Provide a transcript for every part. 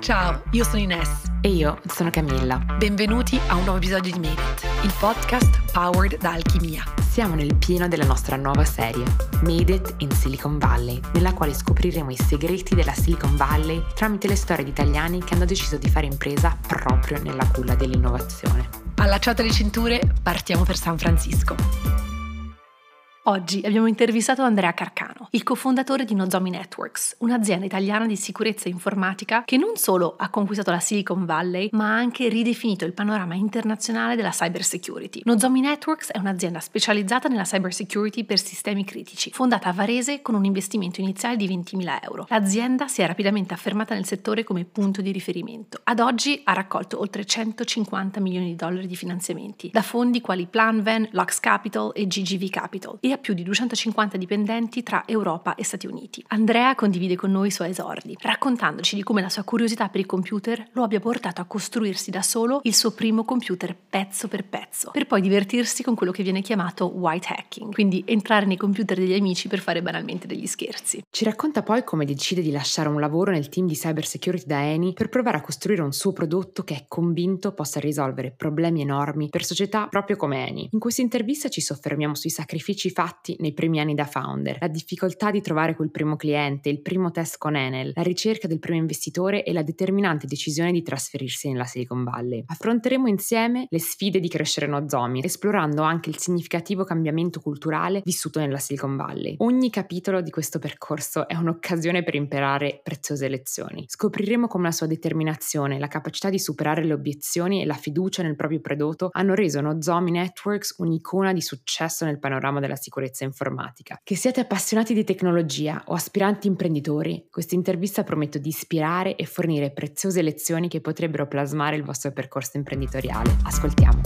Ciao, io sono Ines. E io sono Camilla. Benvenuti a un nuovo episodio di Made It, il podcast powered da Alchimia. Siamo nel pieno della nostra nuova serie, Made It in Silicon Valley, nella quale scopriremo i segreti della Silicon Valley tramite le storie di italiani che hanno deciso di fare impresa proprio nella culla dell'innovazione. Allacciate le cinture, partiamo per San Francisco. Oggi abbiamo intervistato Andrea Carcano, il cofondatore di Nozomi Networks, un'azienda italiana di sicurezza informatica che non solo ha conquistato la Silicon Valley, ma ha anche ridefinito il panorama internazionale della cybersecurity. Nozomi Networks è un'azienda specializzata nella cybersecurity per sistemi critici, fondata a Varese con un investimento iniziale di 20.000 euro. L'azienda si è rapidamente affermata nel settore come punto di riferimento. Ad oggi ha raccolto oltre 150 milioni di dollari di finanziamenti da fondi quali PlanVen, Lux Capital e GGV Capital e ha più di 250 dipendenti tra Europa e Stati Uniti. Andrea condivide con noi i suoi esordi, raccontandoci di come la sua curiosità per i computer lo abbia portato a costruirsi da solo il suo primo computer pezzo per pezzo, per poi divertirsi con quello che viene chiamato white hacking, quindi entrare nei computer degli amici per fare banalmente degli scherzi. Ci racconta poi come decide di lasciare un lavoro nel team di cybersecurity da Eni per provare a costruire un suo prodotto che è convinto possa risolvere problemi enormi per società proprio come Eni. In questa intervista ci soffermiamo sui sacrifici fatti nei primi anni da founder, la difficoltà di trovare quel primo cliente, il primo test con Enel, la ricerca del primo investitore e la determinante decisione di trasferirsi nella Silicon Valley. Affronteremo insieme le sfide di crescere Nozomi, esplorando anche il significativo cambiamento culturale vissuto nella Silicon Valley. Ogni capitolo di questo percorso è un'occasione per imparare preziose lezioni. Scopriremo come la sua determinazione, la capacità di superare le obiezioni e la fiducia nel proprio prodotto hanno reso Nozomi Networks un'icona di successo nel panorama della sicurezza informatica. Che siate appassionati di tecnologia o aspiranti imprenditori, questa intervista promette di ispirare e fornire preziose lezioni che potrebbero plasmare il vostro percorso imprenditoriale. Ascoltiamo.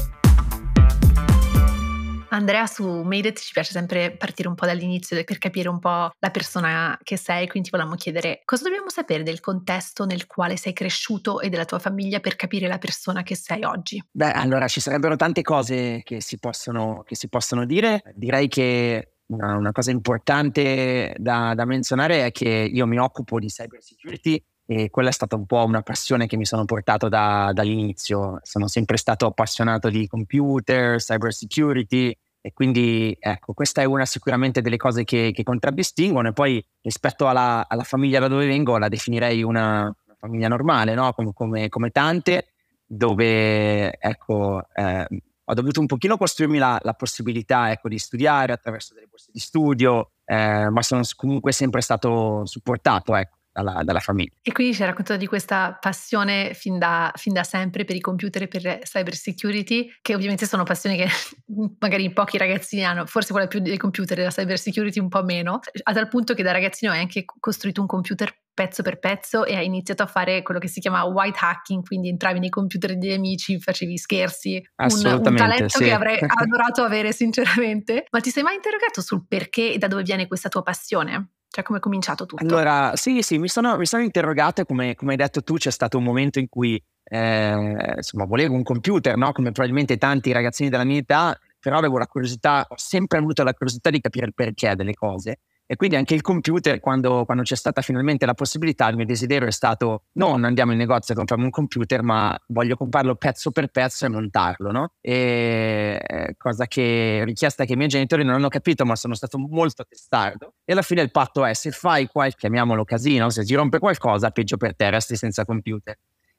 Andrea, su Made It ci piace sempre partire un po' dall'inizio per capire un po' la persona che sei, quindi ti volevamo chiedere cosa dobbiamo sapere del contesto nel quale sei cresciuto e della tua famiglia per capire la persona che sei oggi? Beh, allora ci sarebbero tante cose che si possono, che si possono dire. Direi che una, una cosa importante da, da menzionare è che io mi occupo di cyber security e quella è stata un po' una passione che mi sono portato da, dall'inizio. Sono sempre stato appassionato di computer, cyber security e quindi ecco, questa è una sicuramente delle cose che, che contraddistinguono e poi rispetto alla, alla, famiglia da dove vengo la definirei una, famiglia normale, no? come, come, come, tante, dove ecco, eh, ho dovuto un pochino costruirmi la, la possibilità ecco, di studiare attraverso delle borse di studio, eh, ma sono comunque sempre stato supportato. Ecco dalla, dalla, famiglia. E quindi ci hai raccontato di questa passione fin da, fin da, sempre per i computer e per cyber security, che ovviamente sono passioni che magari pochi ragazzini hanno, forse quella più dei computer e la cyber security un po' meno, a tal punto che da ragazzino hai anche costruito un computer pezzo per pezzo e hai iniziato a fare quello che si chiama white hacking, quindi entravi nei computer degli amici, facevi scherzi, un, un talento sì. che avrei adorato avere sinceramente. Ma ti sei mai interrogato sul perché e da dove viene questa tua passione? Cioè, come è cominciato tutto? Allora, sì, sì, mi sono, mi sono interrogato, come, come, hai detto tu, c'è stato un momento in cui, eh, insomma, volevo un computer, no? Come probabilmente tanti ragazzini della mia età, però avevo la curiosità, ho sempre avuto la curiosità di capire il perché delle cose. E quindi anche il computer, quando, quando, c'è stata finalmente la possibilità, il mio desiderio è stato non andiamo in negozio e compriamo un computer, ma voglio comprarlo pezzo per pezzo e montarlo, no? E eh, cosa che, richiesta che i miei genitori non hanno capito, ma sono stato molto testardo. E alla fine il patto è, se fai qualche, chiamiamolo casino, se si rompe qualcosa, peggio per te, resti senza computer.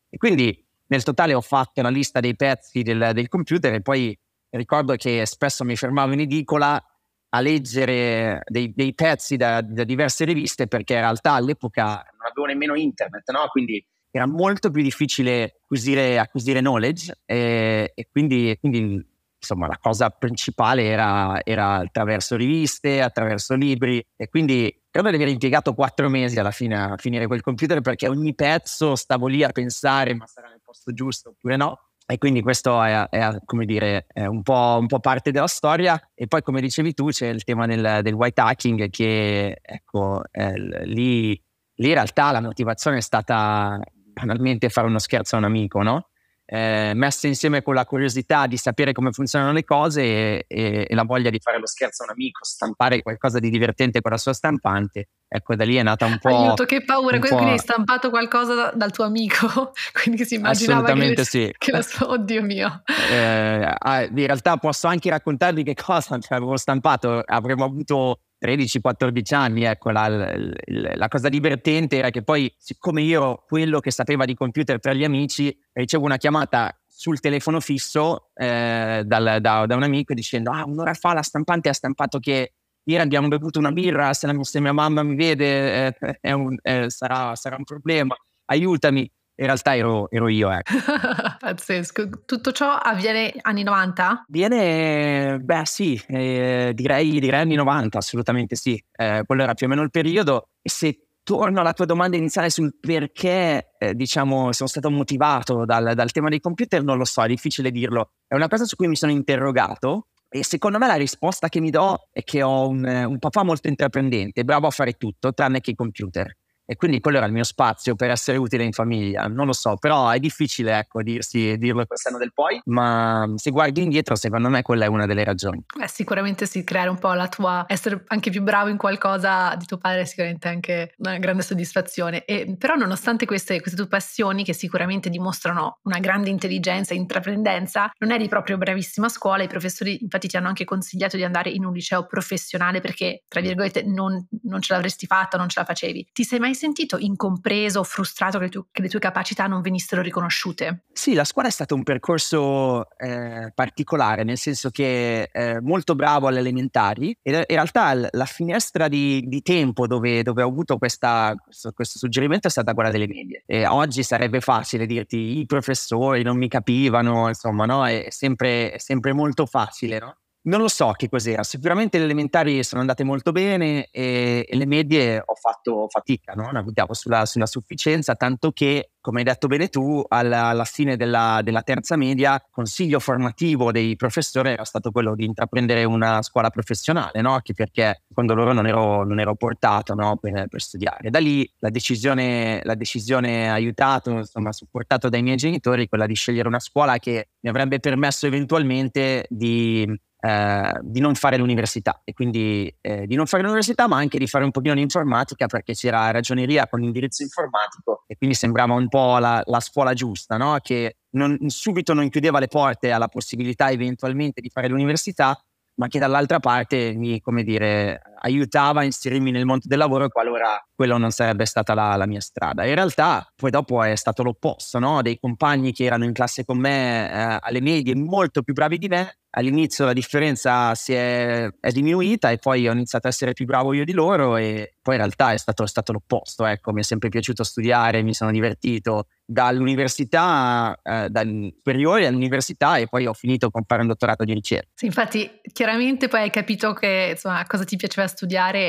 E quindi nel totale ho fatto una lista dei pezzi del, del computer e poi ricordo che spesso mi fermavo in edicola a leggere dei, dei pezzi da, da, diverse riviste perché in realtà all'epoca non avevo nemmeno internet, no? quindi era molto più difficile acquisire, acquisire knowledge e, e quindi, quindi, insomma la cosa principale era, era, attraverso riviste, attraverso libri e quindi credo di aver impiegato quattro mesi alla fine a finire quel computer perché ogni pezzo stavo lì a pensare ma sarà nel posto giusto oppure no e quindi questo è, è come dire, è un, po', un, po', parte della storia. E poi, come dicevi tu, c'è il tema del, del white hacking, che ecco, eh, lì, lì, in realtà la motivazione è stata banalmente fare uno scherzo a un amico, no? Eh, messe insieme con la curiosità di sapere come funzionano le cose e, e, e, la voglia di fare lo scherzo a un amico, stampare qualcosa di divertente con la sua stampante. Ecco, da lì è nata un po'. Aiuto, che paura! Quindi hai stampato qualcosa dal tuo amico, quindi si immaginava Assolutamente che, sì. che la sua... Oddio mio. Eh, in realtà posso anche raccontarvi che cosa avevo stampato. Avremmo avuto 13-14 anni, ecco, la, la, la, cosa divertente era che poi, siccome io ero quello che sapeva di computer per gli amici, ricevo una chiamata sul telefono fisso eh, dal, da, da, un amico dicendo ah un'ora fa la stampante ha stampato che ieri abbiamo bevuto una birra, se, la, se mia mamma mi vede eh, un, eh, sarà, sarà un problema, aiutami in realtà ero, ero io. Ecco. Pazzesco. Tutto ciò avviene anni 90? Viene, beh sì, eh, direi, direi, anni 90, assolutamente sì. Eh, quello era più o meno il periodo. E se torno alla tua domanda iniziale sul perché, eh, diciamo, sono stato motivato dal, dal tema dei computer, non lo so, è difficile dirlo. È una cosa su cui mi sono interrogato e secondo me la risposta che mi do è che ho un, un papà molto intraprendente, bravo a fare tutto, tranne che i computer e quindi quello era il mio spazio per essere utile in famiglia. Non lo so, però è difficile ecco, dirsi, dirlo quest'anno del poi, ma se guardi indietro, secondo me quella è una delle ragioni. Beh, sicuramente sì, creare un po' la tua, essere anche più bravo in qualcosa di tuo padre è sicuramente anche una grande soddisfazione. E, però nonostante queste, queste tue passioni, che sicuramente dimostrano una grande intelligenza e intraprendenza, non eri proprio bravissima a scuola, i professori infatti ti hanno anche consigliato di andare in un liceo professionale perché, tra virgolette, non, non ce l'avresti fatta, non ce la facevi. Ti sei mai sentito incompreso o frustrato che, tu, che, le tue capacità non venissero riconosciute? Sì, la scuola è stato un percorso eh, particolare, nel senso che eh, molto bravo alle elementari e in realtà la finestra di, di tempo dove, dove, ho avuto questa, questo, questo, suggerimento è stata quella delle medie. E oggi sarebbe facile dirti i professori non mi capivano, insomma, no? È sempre, è sempre molto facile, no? Non lo so che cos'era, sicuramente le elementari sono andate molto bene e, e le medie ho fatto fatica, no? navigavo sulla, sulla, sufficienza, tanto che, come hai detto bene tu, alla, alla fine della, della, terza media, consiglio formativo dei professori era stato quello di intraprendere una scuola professionale, no? anche perché quando loro non ero, non ero portato no? per, per, studiare. Da lì la decisione, la decisione aiutato, insomma, supportato dai miei genitori, quella di scegliere una scuola che mi avrebbe permesso eventualmente di eh, di non fare l'università e quindi eh, di non fare l'università ma anche di fare un pochino di informatica perché c'era ragioneria con indirizzo informatico e quindi sembrava un po' la, la scuola giusta no? che non, subito non chiudeva le porte alla possibilità eventualmente di fare l'università ma che dall'altra parte mi, come dire, aiutava a inserirmi nel mondo del lavoro qualora quello non sarebbe stata la, la mia strada. In realtà poi dopo è stato l'opposto, no? dei compagni che erano in classe con me eh, alle medie molto più bravi di me, all'inizio la differenza si è, è, diminuita e poi ho iniziato a essere più bravo io di loro e poi in realtà è stato, è stato l'opposto, ecco, mi è sempre piaciuto studiare, mi sono divertito dall'università, eh, superiore all'università e poi ho finito con fare un dottorato di ricerca. Sì, infatti chiaramente poi hai capito che insomma cosa ti piaceva studiare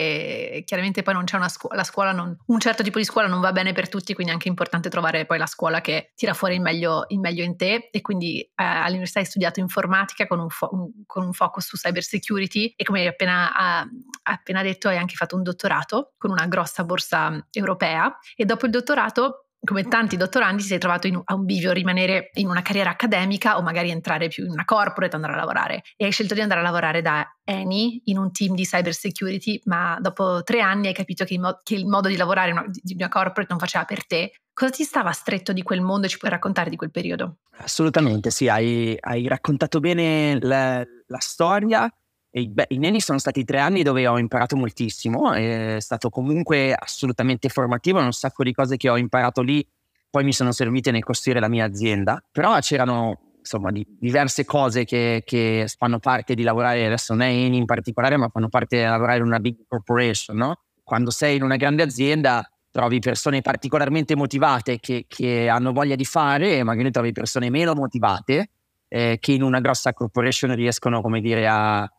e chiaramente poi non c'è una scuola, la scuola non, un certo tipo di scuola non va bene per tutti, quindi è anche importante trovare poi la scuola che tira fuori il meglio, il meglio in te. E quindi eh, all'università hai studiato informatica con un, fo- un, con un focus su cyber security e come hai appena, ha, appena detto hai anche fatto un dottorato con una grossa borsa europea. E dopo il dottorato come tanti dottorandi, ti sei trovato in, a un bivio rimanere in una carriera accademica o magari entrare più in una corporate, andare a lavorare. E hai scelto di andare a lavorare da Eni in un team di cyber security, ma dopo tre anni hai capito che il, mo- che il modo di lavorare una, di una corporate non faceva per te. Cosa ti stava stretto di quel mondo e ci puoi raccontare di quel periodo? Assolutamente, sì, hai, hai raccontato bene la, la storia beh, I Neni sono stati tre anni dove ho imparato moltissimo, è stato comunque assolutamente formativo, un sacco di cose che ho imparato lì, poi mi sono servite nel costruire la mia azienda, però c'erano insomma di, diverse cose che, che, fanno parte di lavorare, adesso non è Eni in particolare, ma fanno parte di lavorare in una big corporation, no? Quando sei in una grande azienda trovi persone particolarmente motivate che, che hanno voglia di fare e magari trovi persone meno motivate eh, che in una grossa corporation riescono, come dire, a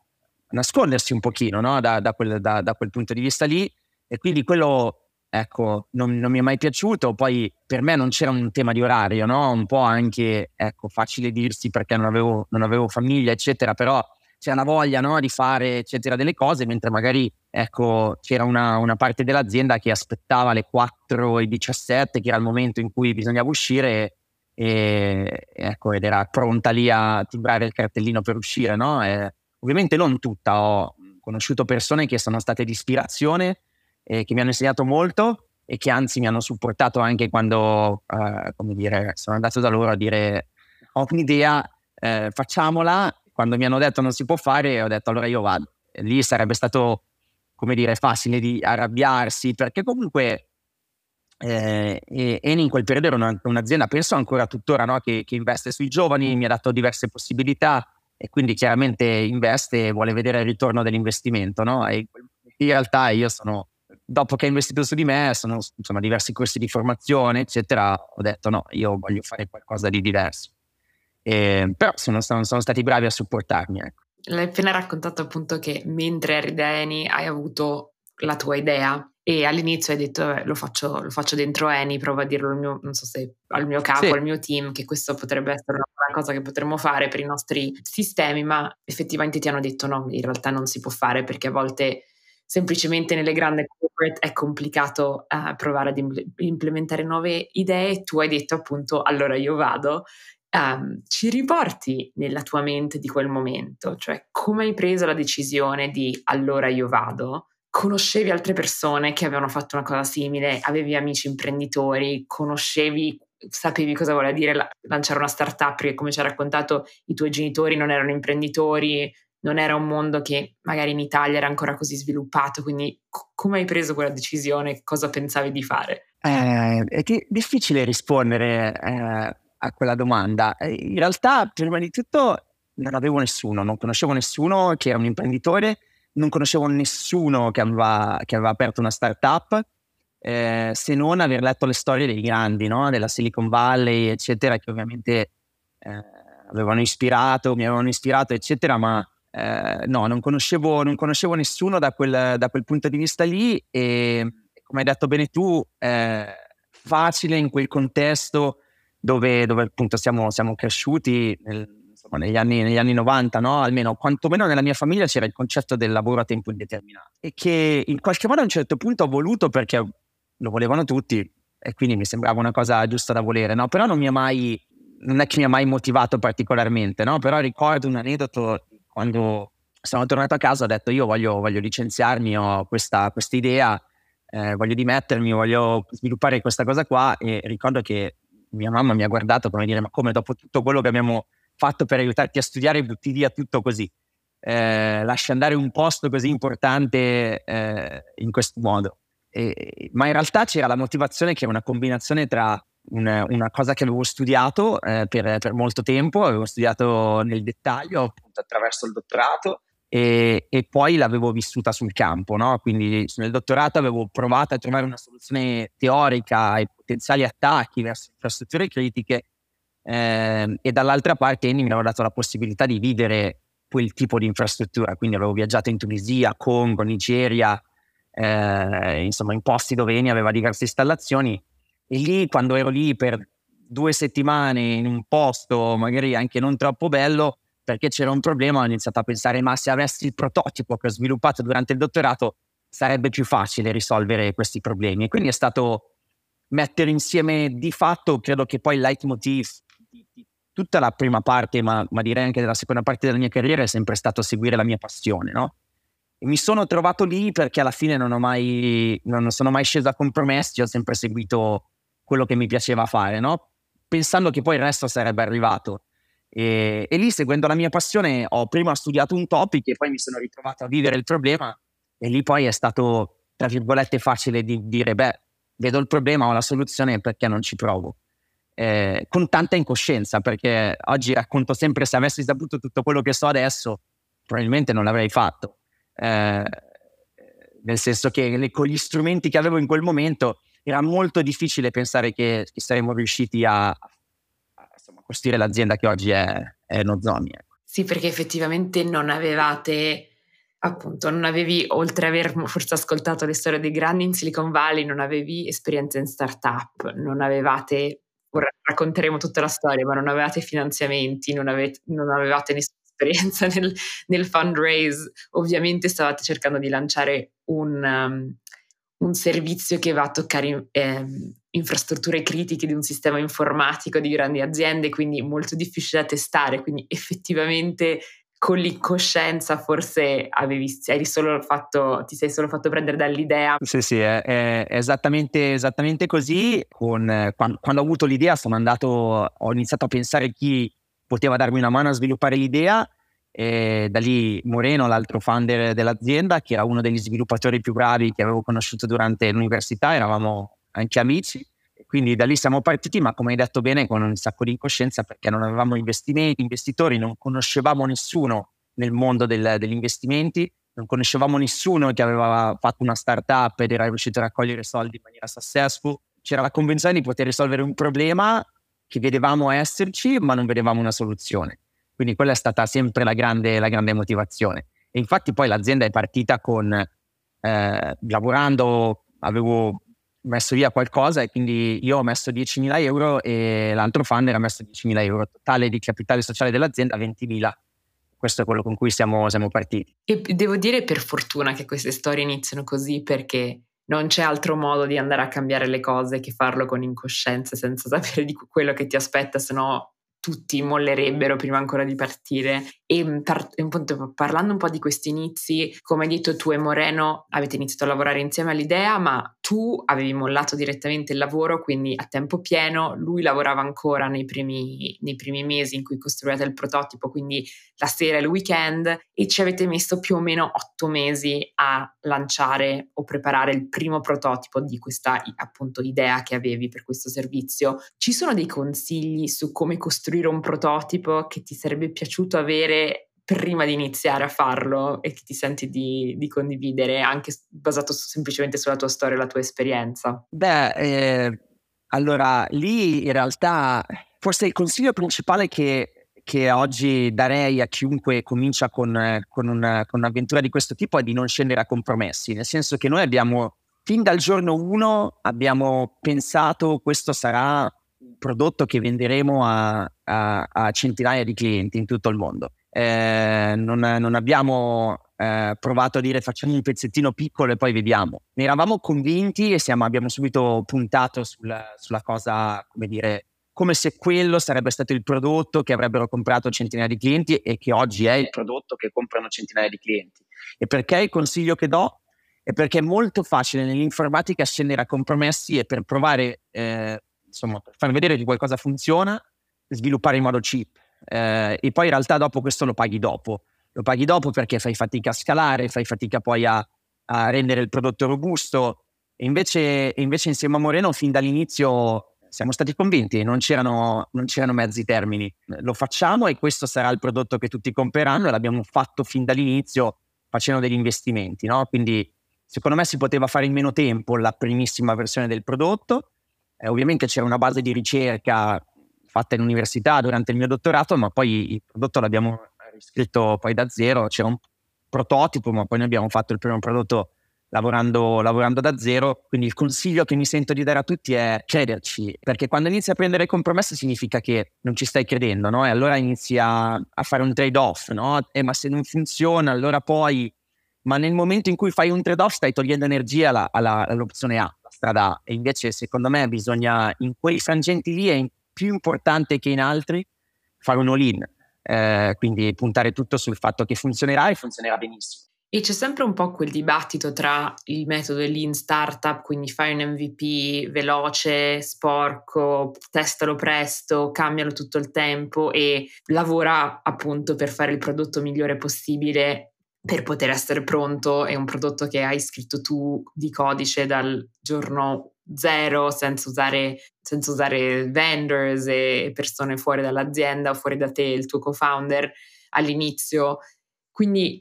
nascondersi un pochino no? da, da, quel, da, da, quel, punto di vista lì e quindi quello ecco non, non, mi è mai piaciuto poi per me non c'era un tema di orario no? un po' anche ecco facile dirsi perché non avevo, non avevo famiglia eccetera però c'è una voglia no? di fare eccetera delle cose mentre magari ecco c'era una, una parte dell'azienda che aspettava le 4 e 17 che era il momento in cui bisognava uscire e, ecco, ed era pronta lì a timbrare il cartellino per uscire, no? E, ovviamente non tutta, ho conosciuto persone che sono state di ispirazione e che mi hanno insegnato molto e che anzi mi hanno supportato anche quando, eh, come dire, sono andato da loro a dire ho un'idea, eh, facciamola. Quando mi hanno detto non si può fare, ho detto allora io vado. Lì sarebbe stato, come dire, facile di arrabbiarsi, perché comunque eh, Eni in quel periodo era una, un'azienda, penso ancora tuttora, no? che, che, investe sui giovani, mi ha dato diverse possibilità e quindi chiaramente investe e vuole vedere il ritorno dell'investimento. No? In realtà io sono, dopo che ha investito su di me, sono insomma diversi corsi di formazione, eccetera, ho detto no, io voglio fare qualcosa di diverso. E, però sono, sono, sono, stati bravi a supportarmi. Ecco. L'hai appena raccontato appunto che mentre eri da Eni hai avuto la tua idea e all'inizio hai detto eh, lo, faccio, lo, faccio, dentro Eni, provo a dirlo al mio, so se, al mio capo, sì. al mio team, che questo potrebbe essere una cosa che potremmo fare per i nostri sistemi, ma effettivamente ti hanno detto no, in realtà non si può fare perché a volte semplicemente nelle grandi corporate è complicato uh, provare ad implementare nuove idee. Tu hai detto appunto allora io vado. Um, ci riporti nella tua mente di quel momento, cioè come hai preso la decisione di allora io vado? Conoscevi altre persone che avevano fatto una cosa simile, avevi amici imprenditori, conoscevi, sapevi cosa voleva dire la- lanciare una startup, perché come ci ha raccontato i tuoi genitori non erano imprenditori, non era un mondo che magari in Italia era ancora così sviluppato, quindi c- come hai preso quella decisione? Cosa pensavi di fare? Eh, è difficile rispondere eh, a quella domanda. Eh, in realtà, prima di tutto, non avevo nessuno, non conoscevo nessuno che era un imprenditore non conoscevo nessuno che aveva, che aveva aperto una startup, eh, se non aver letto le storie dei grandi, no? della Silicon Valley, eccetera, che ovviamente eh, avevano ispirato, mi avevano ispirato, eccetera, ma eh, no, non conoscevo, non conoscevo nessuno da quel, da quel, punto di vista lì e come hai detto bene tu, eh, facile in quel contesto dove, dove appunto siamo, siamo cresciuti nel, negli, anni, negli anni 90, no? almeno quantomeno nella mia famiglia c'era il concetto del lavoro a tempo indeterminato e che in qualche modo a un certo punto ho voluto perché lo volevano tutti e quindi mi sembrava una cosa giusta da volere, no? però non mi ha mai, non è che mi ha mai motivato particolarmente, no? però ricordo un aneddoto quando sono tornato a casa ho detto io voglio, voglio licenziarmi, ho questa idea, eh, voglio dimettermi, voglio sviluppare questa cosa qua e ricordo che mia mamma mi ha guardato come dire ma come dopo tutto quello che abbiamo fatto per aiutarti a studiare butti via tutto così. Eh, lasci andare un posto così importante eh, in questo modo. E, ma in realtà c'era la motivazione che era una combinazione tra una, una cosa che avevo studiato eh, per, per, molto tempo, avevo studiato nel dettaglio appunto attraverso il dottorato e, e poi l'avevo vissuta sul campo. No? Quindi nel dottorato avevo provato a trovare una soluzione teorica ai potenziali attacchi verso infrastrutture critiche eh, e dall'altra parte Eni mi aveva dato la possibilità di vivere quel tipo di infrastruttura, quindi avevo viaggiato in Tunisia, Congo, Nigeria, eh, insomma in posti dove Eni aveva diverse installazioni. E lì quando ero lì per due settimane in un posto magari anche non troppo bello, perché c'era un problema ho iniziato a pensare ma se avessi il prototipo che ho sviluppato durante il dottorato sarebbe più facile risolvere questi problemi. E quindi è stato mettere insieme di fatto credo che poi il leitmotiv tutta la prima parte, ma, ma, direi anche della seconda parte della mia carriera, è sempre stato seguire la mia passione, no? E mi sono trovato lì perché alla fine non mai, non sono mai sceso a compromessi, ho sempre seguito quello che mi piaceva fare, no? Pensando che poi il resto sarebbe arrivato. E, e lì, seguendo la mia passione, ho prima studiato un topic e poi mi sono ritrovato a vivere il problema e lì poi è stato, tra virgolette, facile di dire, beh, vedo il problema, ho la soluzione, perché non ci provo? Eh, con tanta incoscienza, perché oggi racconto sempre se avessi saputo tutto quello che so adesso, probabilmente non l'avrei fatto. Eh, nel senso che con gli strumenti che avevo in quel momento era molto difficile pensare che, che saremmo riusciti a, a, insomma, costruire l'azienda che oggi è, è Nozomi. Ecco. Sì, perché effettivamente non avevate appunto non avevi, oltre ad aver forse ascoltato le storie dei grandi in Silicon Valley, non avevi esperienza in startup, non avevate ora racconteremo tutta la storia, ma non avevate finanziamenti, non, avete, non avevate nessuna esperienza nel, nel, fundraise, ovviamente stavate cercando di lanciare un, um, un servizio che va a toccare eh, infrastrutture critiche di un sistema informatico di grandi aziende, quindi molto difficile da testare, quindi effettivamente con l'incoscienza forse avevi, fatto, ti sei solo fatto prendere dall'idea. Sì, sì, è, è esattamente, esattamente, così. Con, quando, quando, ho avuto l'idea andato, ho iniziato a pensare chi poteva darmi una mano a sviluppare l'idea e da lì Moreno, l'altro founder dell'azienda, che era uno degli sviluppatori più bravi che avevo conosciuto durante l'università, eravamo anche amici. Quindi da lì siamo partiti, ma come hai detto bene, con un sacco di incoscienza perché non avevamo investimenti, investitori, non conoscevamo nessuno nel mondo del, degli investimenti, non conoscevamo nessuno che aveva fatto una startup ed era riuscito a raccogliere soldi in maniera successful. C'era la convinzione di poter risolvere un problema che vedevamo esserci, ma non vedevamo una soluzione. Quindi quella è stata sempre la grande, la grande motivazione. E infatti poi l'azienda è partita con, eh, lavorando, avevo messo via qualcosa e quindi io ho messo 10.000 euro e l'altro founder ha messo 10.000 euro. Totale di capitale sociale dell'azienda 20.000. Questo è quello con cui siamo, siamo partiti. E devo dire per fortuna che queste storie iniziano così perché non c'è altro modo di andare a cambiare le cose che farlo con incoscienza senza sapere di quello che ti aspetta, se no tutti mollerebbero prima ancora di partire. E mm, par- appunto, parlando un po' di questi inizi, come hai detto tu e Moreno avete iniziato a lavorare insieme all'idea, ma tu avevi mollato direttamente il lavoro, quindi a tempo pieno, lui lavorava ancora nei primi, nei primi mesi in cui costruiate il prototipo, quindi la sera e il weekend, e ci avete messo più o meno otto mesi a lanciare o preparare il primo prototipo di questa appunto idea che avevi per questo servizio. Ci sono dei consigli su come costruire un prototipo che ti sarebbe piaciuto avere prima di iniziare a farlo e che ti senti di, di condividere anche basato semplicemente sulla tua storia e la tua esperienza? Beh, eh, allora lì in realtà forse il consiglio principale che che oggi darei a chiunque comincia con, con, una, con, un'avventura di questo tipo è di non scendere a compromessi, nel senso che noi abbiamo, fin dal giorno uno, abbiamo pensato questo sarà prodotto che venderemo a, a, a centinaia di clienti in tutto il mondo. Eh, non, non, abbiamo eh, provato a dire facciamo un pezzettino piccolo e poi vediamo. Ne eravamo convinti e siamo, abbiamo subito puntato sulla, sulla cosa, come dire, come se quello sarebbe stato il prodotto che avrebbero comprato centinaia di clienti e che oggi è il prodotto che comprano centinaia di clienti. E perché il consiglio che do? È perché è molto facile nell'informatica scendere a compromessi e per provare, eh, insomma, per far vedere che qualcosa funziona, sviluppare in modo cheap eh, e poi in realtà dopo questo lo paghi dopo. Lo paghi dopo perché fai fatica a scalare, fai fatica poi a, a rendere il prodotto robusto. E invece, invece, insieme a Moreno fin dall'inizio siamo stati convinti, non c'erano, non c'erano mezzi termini. Lo facciamo e questo sarà il prodotto che tutti compreranno e l'abbiamo fatto fin dall'inizio facendo degli investimenti. No? Quindi secondo me si poteva fare in meno tempo la primissima versione del prodotto. Eh, ovviamente c'era una base di ricerca fatta in università durante il mio dottorato, ma poi il prodotto l'abbiamo riscritto poi da zero, c'era un prototipo, ma poi noi abbiamo fatto il primo prodotto lavorando, lavorando da zero. Quindi il consiglio che mi sento di dare a tutti è crederci, perché quando inizi a prendere compromessi significa che non ci stai credendo, no? E allora inizi a, a fare un trade-off, no? Eh, ma se non funziona, allora poi... Ma nel momento in cui fai un trade-off stai togliendo energia alla, alla, all'opzione A, la strada A. E invece secondo me bisogna, in quei frangenti lì, è più importante che in altri fare un all-in, eh, quindi puntare tutto sul fatto che funzionerà e funzionerà benissimo. E c'è sempre un po' quel dibattito tra il metodo lean startup, quindi fai un MVP veloce, sporco, testalo presto, cambialo tutto il tempo e lavora appunto per fare il prodotto migliore possibile per poter essere pronto. È un prodotto che hai scritto tu di codice dal giorno zero senza usare, senza usare vendors e persone fuori dall'azienda o fuori da te, il tuo co-founder all'inizio. Quindi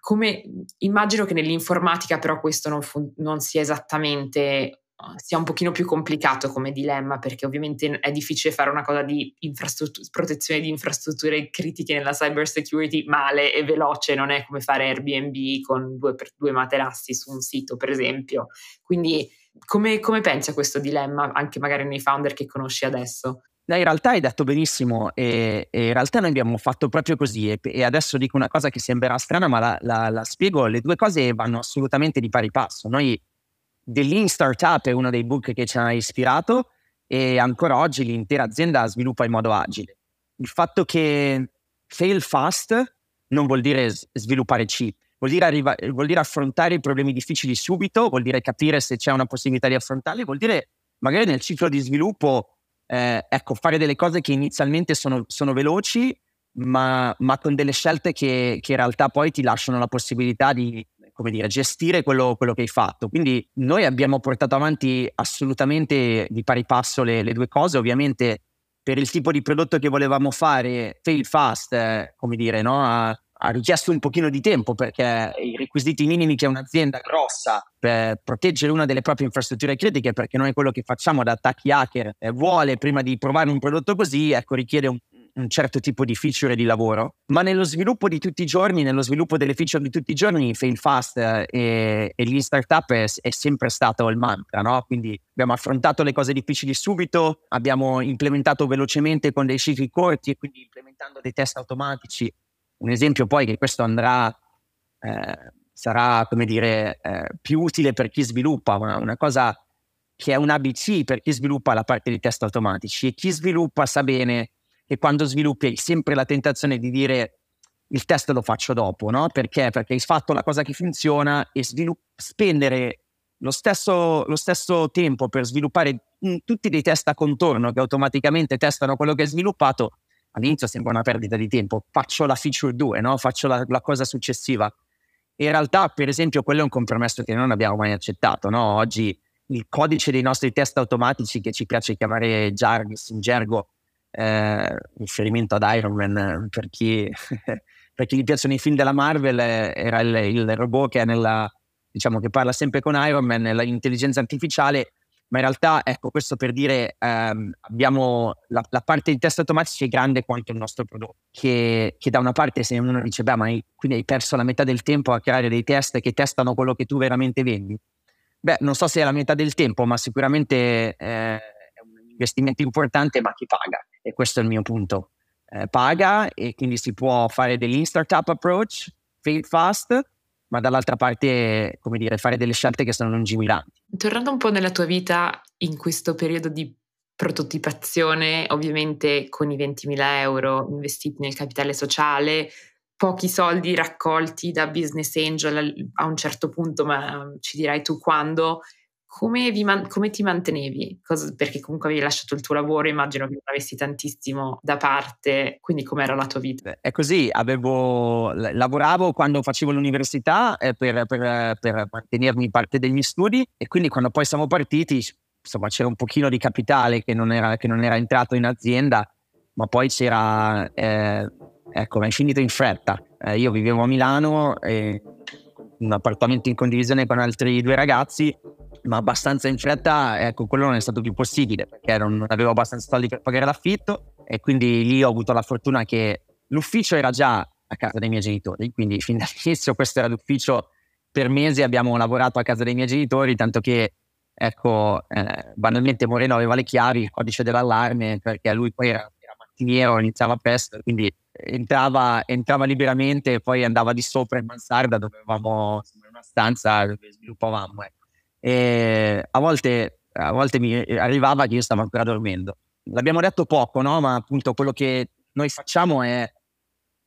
come, immagino che nell'informatica però questo non, fu, non sia esattamente sia un pochino più complicato come dilemma perché ovviamente è difficile fare una cosa di protezione di infrastrutture critiche nella cyber security male e veloce, non è come fare Airbnb con due, due materassi su un sito per esempio. Quindi come, come pensi a questo dilemma, anche magari nei founder che conosci adesso? No, in realtà hai detto benissimo e, e, in realtà noi abbiamo fatto proprio così e, e adesso dico una cosa che sembrerà strana ma la, la, la, spiego, le due cose vanno assolutamente di pari passo. Noi The Lean Startup è uno dei book che ci ha ispirato e ancora oggi l'intera azienda sviluppa in modo agile. Il fatto che fail fast non vuol dire sviluppare cheap, vuol dire, arriva- vuol dire affrontare i problemi difficili subito, vuol dire capire se c'è una possibilità di affrontarli, vuol dire magari nel ciclo di sviluppo eh, ecco, fare delle cose che inizialmente sono, sono veloci, ma, ma, con delle scelte che, che, in realtà poi ti lasciano la possibilità di come dire, gestire quello, quello, che hai fatto. Quindi noi abbiamo portato avanti assolutamente di pari passo le, le due cose, ovviamente per il tipo di prodotto che volevamo fare, fail fast, eh, come dire, no? ha, ha, richiesto un pochino di tempo perché i requisiti minimi che un'azienda grossa per proteggere una delle proprie infrastrutture critiche, perché noi quello che facciamo da attacchi hacker eh, vuole prima di provare un prodotto così, ecco, richiede un, un certo tipo di feature di lavoro, ma nello sviluppo di tutti i giorni, nello sviluppo delle feature di tutti i giorni, fail fast eh, e, e gli startup è, è, sempre stato il mantra, no? Quindi abbiamo affrontato le cose difficili subito, abbiamo implementato velocemente con dei cicli corti e quindi implementando dei test automatici. Un esempio poi che questo andrà, eh, sarà come dire, eh, più utile per chi sviluppa, una, una cosa che è un ABC per chi sviluppa la parte di test automatici e chi sviluppa sa bene che quando sviluppi hai sempre la tentazione di dire il test lo faccio dopo, no? Perché? Perché hai fatto la cosa che funziona e svilupp- spendere lo stesso, lo stesso, tempo per sviluppare tutti dei test a contorno che automaticamente testano quello che hai sviluppato, all'inizio sembra una perdita di tempo. Faccio la feature 2, no? faccio la, la, cosa successiva. In realtà, per esempio, quello è un compromesso che non abbiamo mai accettato. No? Oggi il codice dei nostri test automatici, che ci piace chiamare Jarvis in gergo, eh, riferimento ad Iron Man per chi, per chi gli piacciono i film della Marvel eh, era il, il, robot che, nella, diciamo, che parla sempre con Iron Man, l'intelligenza artificiale ma in realtà ecco questo per dire ehm, abbiamo la, la, parte di test automatici è grande quanto il nostro prodotto che, che, da una parte se uno dice beh ma hai, quindi hai perso la metà del tempo a creare dei test che testano quello che tu veramente vendi? Beh non so se è la metà del tempo ma sicuramente eh, è un investimento importante ma chi paga e questo è il mio punto. Eh, paga e quindi si può fare dell'in startup approach, fail fast, ma dall'altra parte, come dire, fare delle scelte che sono lungimiranti. Tornando un po' nella tua vita in questo periodo di prototipazione, ovviamente con i 20.000 euro investiti nel capitale sociale, pochi soldi raccolti da business angel a un certo punto, ma ci dirai tu quando, come, man- come, ti mantenevi? Cosa, perché comunque avevi lasciato il tuo lavoro, immagino che non avessi tantissimo da parte, quindi com'era la tua vita? È così, avevo, lavoravo quando facevo l'università eh, per, per, per, mantenermi parte degli studi e quindi quando poi siamo partiti, insomma c'era un pochino di capitale che non era, che non era entrato in azienda, ma poi c'era, eh, ecco, è finito in fretta. Eh, io vivevo a Milano, in un appartamento in condivisione con altri due ragazzi ma abbastanza in fretta, ecco, quello non è stato più possibile perché non avevo abbastanza soldi per pagare l'affitto e quindi lì ho avuto la fortuna che l'ufficio era già a casa dei miei genitori, quindi fin dall'inizio questo era l'ufficio per mesi abbiamo lavorato a casa dei miei genitori, tanto che ecco, eh, banalmente Moreno aveva le chiavi, il codice dell'allarme, perché lui poi era, era mattiniero, iniziava presto, quindi entrava, entrava liberamente e poi andava di sopra in mansarda dove avevamo in una stanza dove sviluppavamo. Ecco. E a volte, a volte mi arrivava che io stavo ancora dormendo. L'abbiamo detto poco, no? ma appunto quello che noi facciamo è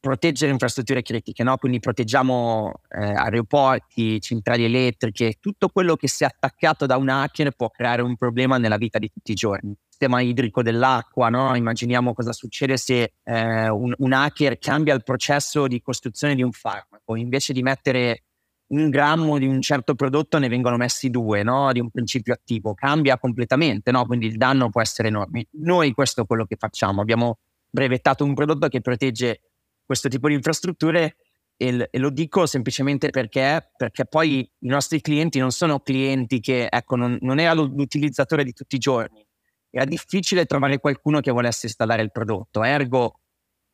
proteggere infrastrutture critiche, no? quindi proteggiamo eh, aeroporti, centrali elettriche, tutto quello che sia attaccato da un hacker può creare un problema nella vita di tutti i giorni. Sistema idrico dell'acqua, no? immaginiamo cosa succede se eh, un, un hacker cambia il processo di costruzione di un farmaco, invece di mettere un grammo di un certo prodotto ne vengono messi due, no? di un principio attivo, cambia completamente, no? quindi il danno può essere enorme. Noi questo è quello che facciamo, abbiamo brevettato un prodotto che protegge questo tipo di infrastrutture e, lo dico semplicemente perché, perché, poi i nostri clienti non sono clienti che, ecco, non, non era l'utilizzatore di tutti i giorni, era difficile trovare qualcuno che volesse installare il prodotto, ergo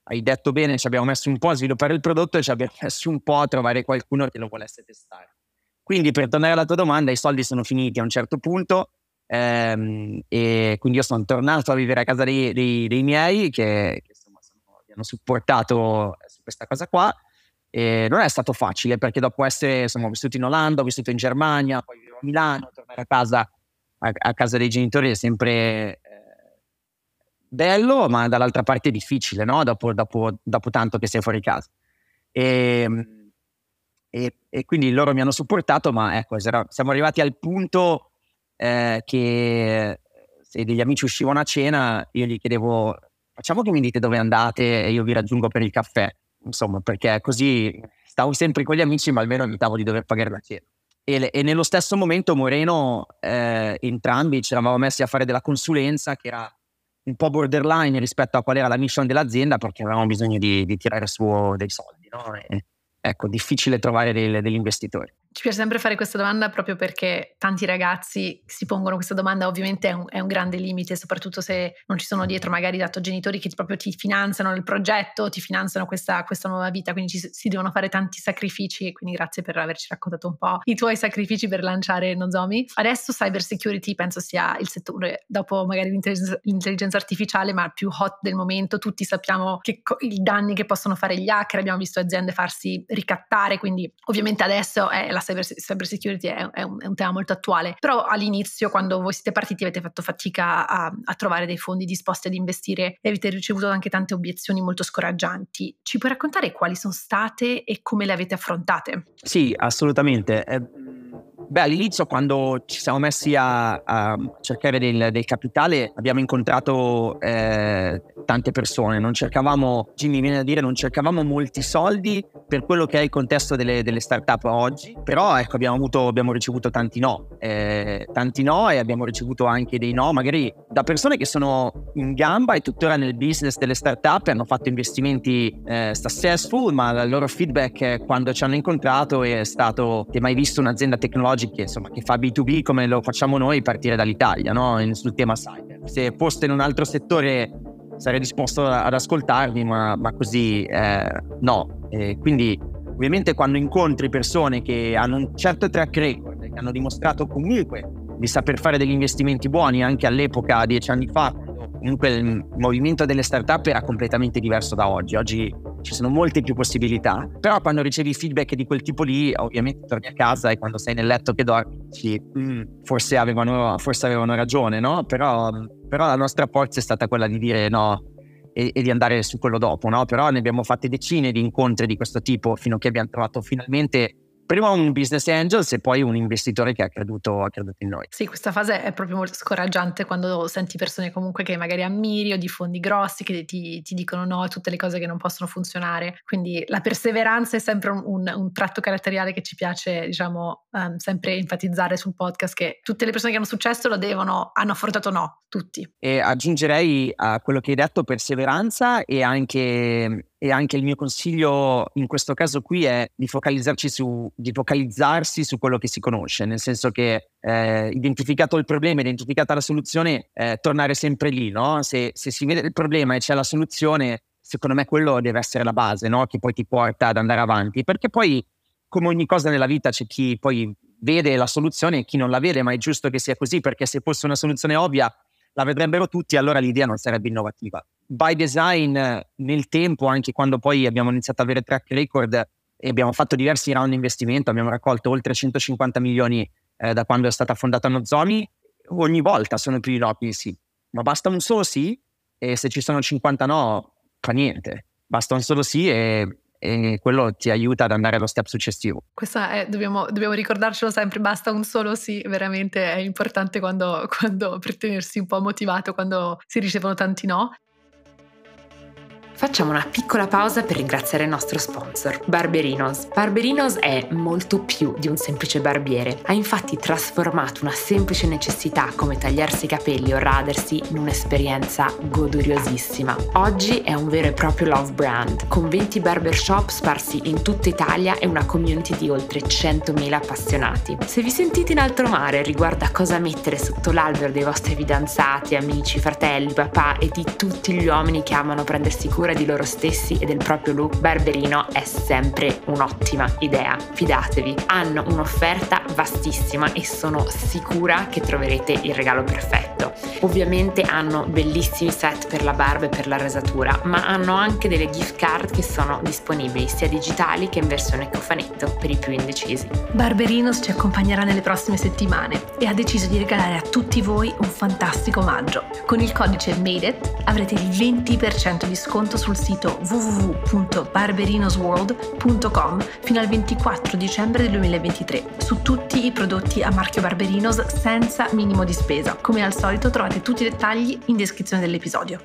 hai detto bene, ci abbiamo messo un po' a sviluppare il prodotto e ci abbiamo messo un po' a trovare qualcuno che lo volesse testare. Quindi per tornare alla tua domanda, i soldi sono finiti a un certo punto ehm, e quindi io sono tornato a vivere a casa dei, dei, dei miei che, hanno supportato su questa cosa qua. E non è stato facile perché dopo essere insomma, vissuto in Olanda, ho vissuto in Germania, poi vivo a Milano, tornare a casa, a, a casa dei genitori è sempre eh, bello, ma dall'altra parte è difficile, no? Dopo, dopo, dopo tanto che sei fuori casa. E, ehm, e, e, quindi loro mi hanno supportato, ma ecco, siamo arrivati al punto eh, che se degli amici uscivano a cena, io gli chiedevo facciamo che mi dite dove andate e io vi raggiungo per il caffè, insomma, perché così stavo sempre con gli amici, ma almeno evitavo di dover pagare la cena. E, e nello stesso momento Moreno, eh, entrambi ci eravamo messi a fare della consulenza che era un po' borderline rispetto a qual era la mission dell'azienda perché avevamo bisogno di, di tirare su dei soldi. No? E, ecco, difficile trovare dei, degli investitori. Ci piace sempre fare questa domanda proprio perché tanti ragazzi si pongono questa domanda, ovviamente è un, è un, grande limite, soprattutto se non ci sono dietro magari dato genitori che proprio ti finanziano il progetto, ti finanziano questa, questa nuova vita, quindi ci, si devono fare tanti sacrifici, quindi grazie per averci raccontato un po' i tuoi sacrifici per lanciare Nozomi. Adesso cyber security penso sia il settore, dopo magari l'intelligenza, l'intelligenza artificiale, ma più hot del momento, tutti sappiamo che, i danni che possono fare gli hacker, abbiamo visto aziende farsi ricattare, quindi ovviamente adesso è la cyber, cyber security è, è, un, è, un, tema molto attuale, però all'inizio quando voi siete partiti avete fatto fatica a, a trovare dei fondi disposti ad investire e avete ricevuto anche tante obiezioni molto scoraggianti. Ci puoi raccontare quali sono state e come le avete affrontate? Sì, assolutamente. Eh, Beh, all'inizio quando ci siamo messi a, a cercare del, del, capitale abbiamo incontrato eh, tante persone, non cercavamo, Jimmy viene a dire, non cercavamo molti soldi per quello che è il contesto delle, delle start-up oggi, però ecco abbiamo, avuto, abbiamo ricevuto tanti no, eh, tanti no e abbiamo ricevuto anche dei no. Magari da persone che sono in gamba e tuttora nel business delle start-up hanno fatto investimenti eh, successful, ma il loro feedback quando ci hanno incontrato è stato ti hai mai visto un'azienda tecnologica che, insomma, che fa B2B come lo facciamo noi partire dall'Italia no? sul tema cyber. Se foste in un altro settore sarei disposto ad ascoltarvi, ma, ma così eh, no. E quindi ovviamente quando incontri persone che hanno un certo track record, che hanno dimostrato comunque di saper fare degli investimenti buoni anche all'epoca, dieci anni fa, comunque il movimento delle startup era completamente diverso da oggi. Oggi ci sono molte più possibilità, però quando ricevi feedback di quel tipo lì, ovviamente torni a casa e quando sei nel letto che dormi, dici, mm, forse, avevano, forse avevano ragione, no? Però, però la nostra forza è stata quella di dire no, e, e, di andare su quello dopo, no? Però ne abbiamo fatte decine di incontri di questo tipo fino a che abbiamo trovato finalmente prima un business angels e poi un investitore che ha creduto, ha creduto, in noi. Sì, questa fase è proprio molto scoraggiante quando senti persone comunque che magari ammiri o di fondi grossi che ti, ti dicono no a tutte le cose che non possono funzionare. Quindi la perseveranza è sempre un, un, un tratto caratteriale che ci piace, diciamo, um, sempre enfatizzare sul podcast, che tutte le persone che hanno successo lo devono, hanno affrontato no, tutti. E aggiungerei a quello che hai detto perseveranza e anche e anche il mio consiglio in questo caso qui è di su, di focalizzarsi su quello che si conosce, nel senso che eh, identificato il problema, identificata la soluzione, eh, tornare sempre lì, no? Se, se, si vede il problema e c'è la soluzione, secondo me quello deve essere la base, no? Che poi ti porta ad andare avanti, perché poi come ogni cosa nella vita c'è chi poi vede la soluzione e chi non la vede, ma è giusto che sia così, perché se fosse una soluzione ovvia la vedrebbero tutti, allora l'idea non sarebbe innovativa by design nel tempo, anche quando poi abbiamo iniziato ad avere track record e abbiamo fatto diversi round di investimento, abbiamo raccolto oltre 150 milioni eh, da quando è stata fondata Nozomi, ogni volta sono più di sì. Ma basta un solo sì e se ci sono 50 no, fa niente. Basta un solo sì e e quello ti aiuta ad andare allo step successivo. Questa è, dobbiamo, dobbiamo ricordarcelo sempre, basta un solo sì, veramente è importante quando, quando per tenersi un po' motivato quando si ricevono tanti no. Facciamo una piccola pausa per ringraziare il nostro sponsor, Barberinos. Barberinos è molto più di un semplice barbiere. Ha infatti trasformato una semplice necessità come tagliarsi i capelli o radersi in un'esperienza goduriosissima. Oggi è un vero e proprio love brand, con 20 barbershop sparsi in tutta Italia e una community di oltre 100.000 appassionati. Se vi sentite in alto mare riguardo a cosa mettere sotto l'albero dei vostri fidanzati, amici, fratelli, papà e di tutti gli uomini che amano prendersi cura cura di loro stessi e del proprio look, Barberino è sempre un'ottima idea. Fidatevi, hanno un'offerta vastissima e sono sicura che troverete il regalo perfetto. Ovviamente hanno bellissimi set per la barba e per la rasatura, ma hanno anche delle gift card che sono disponibili sia digitali che in versione cofanetto per i più indecisi. Barberinos ci accompagnerà nelle prossime settimane e ha deciso di regalare a tutti voi un fantastico omaggio. Con il codice MADEIT avrete il 20% di sconto sul sito www.barberinosworld.com fino al 24 dicembre del 2023 su tutti i prodotti a marchio Barberinos senza minimo di spesa. Come al solito trovate tutti i dettagli in descrizione dell'episodio.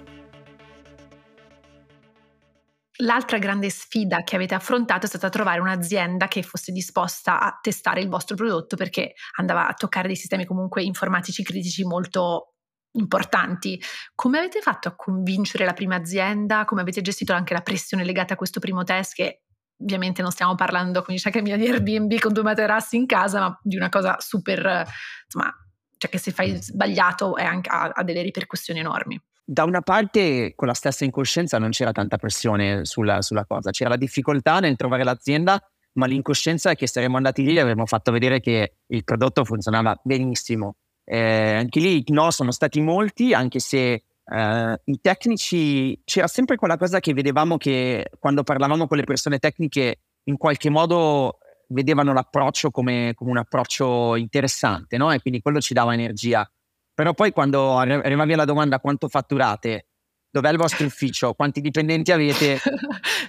L'altra grande sfida che avete affrontato è stata trovare un'azienda che fosse disposta a testare il vostro prodotto perché andava a toccare dei sistemi comunque informatici critici molto importanti. Come avete fatto a convincere la prima azienda? Come avete gestito anche la pressione legata a questo primo test che ovviamente non stiamo parlando, come dice Camilla, di Airbnb con due materassi in casa, ma di una cosa super, insomma, cioè che se fai sbagliato anche, ha, ha delle ripercussioni enormi da una parte con la stessa incoscienza non c'era tanta pressione sulla, sulla, cosa, c'era la difficoltà nel trovare l'azienda, ma l'incoscienza è che saremmo andati lì e avremmo fatto vedere che il prodotto funzionava benissimo. Eh, anche lì no, sono stati molti, anche se eh, i tecnici c'era sempre quella cosa che vedevamo che quando parlavamo con le persone tecniche in qualche modo vedevano l'approccio come, come un approccio interessante, no? E quindi quello ci dava energia. Però poi quando arrivavi alla domanda quanto fatturate, dov'è il vostro ufficio, quanti dipendenti avete,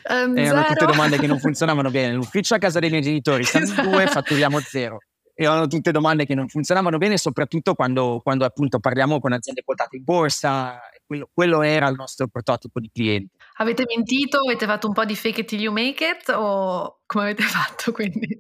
um, erano zero. tutte domande che non funzionavano bene. L'ufficio a casa dei miei genitori, siamo esatto. due, fatturiamo zero. Erano tutte domande che non funzionavano bene, soprattutto quando, quando appunto parliamo con aziende quotate in borsa. Quello, quello era il nostro prototipo di cliente. Avete mentito? Avete fatto un po' di fake it till you make it? O come avete fatto quindi?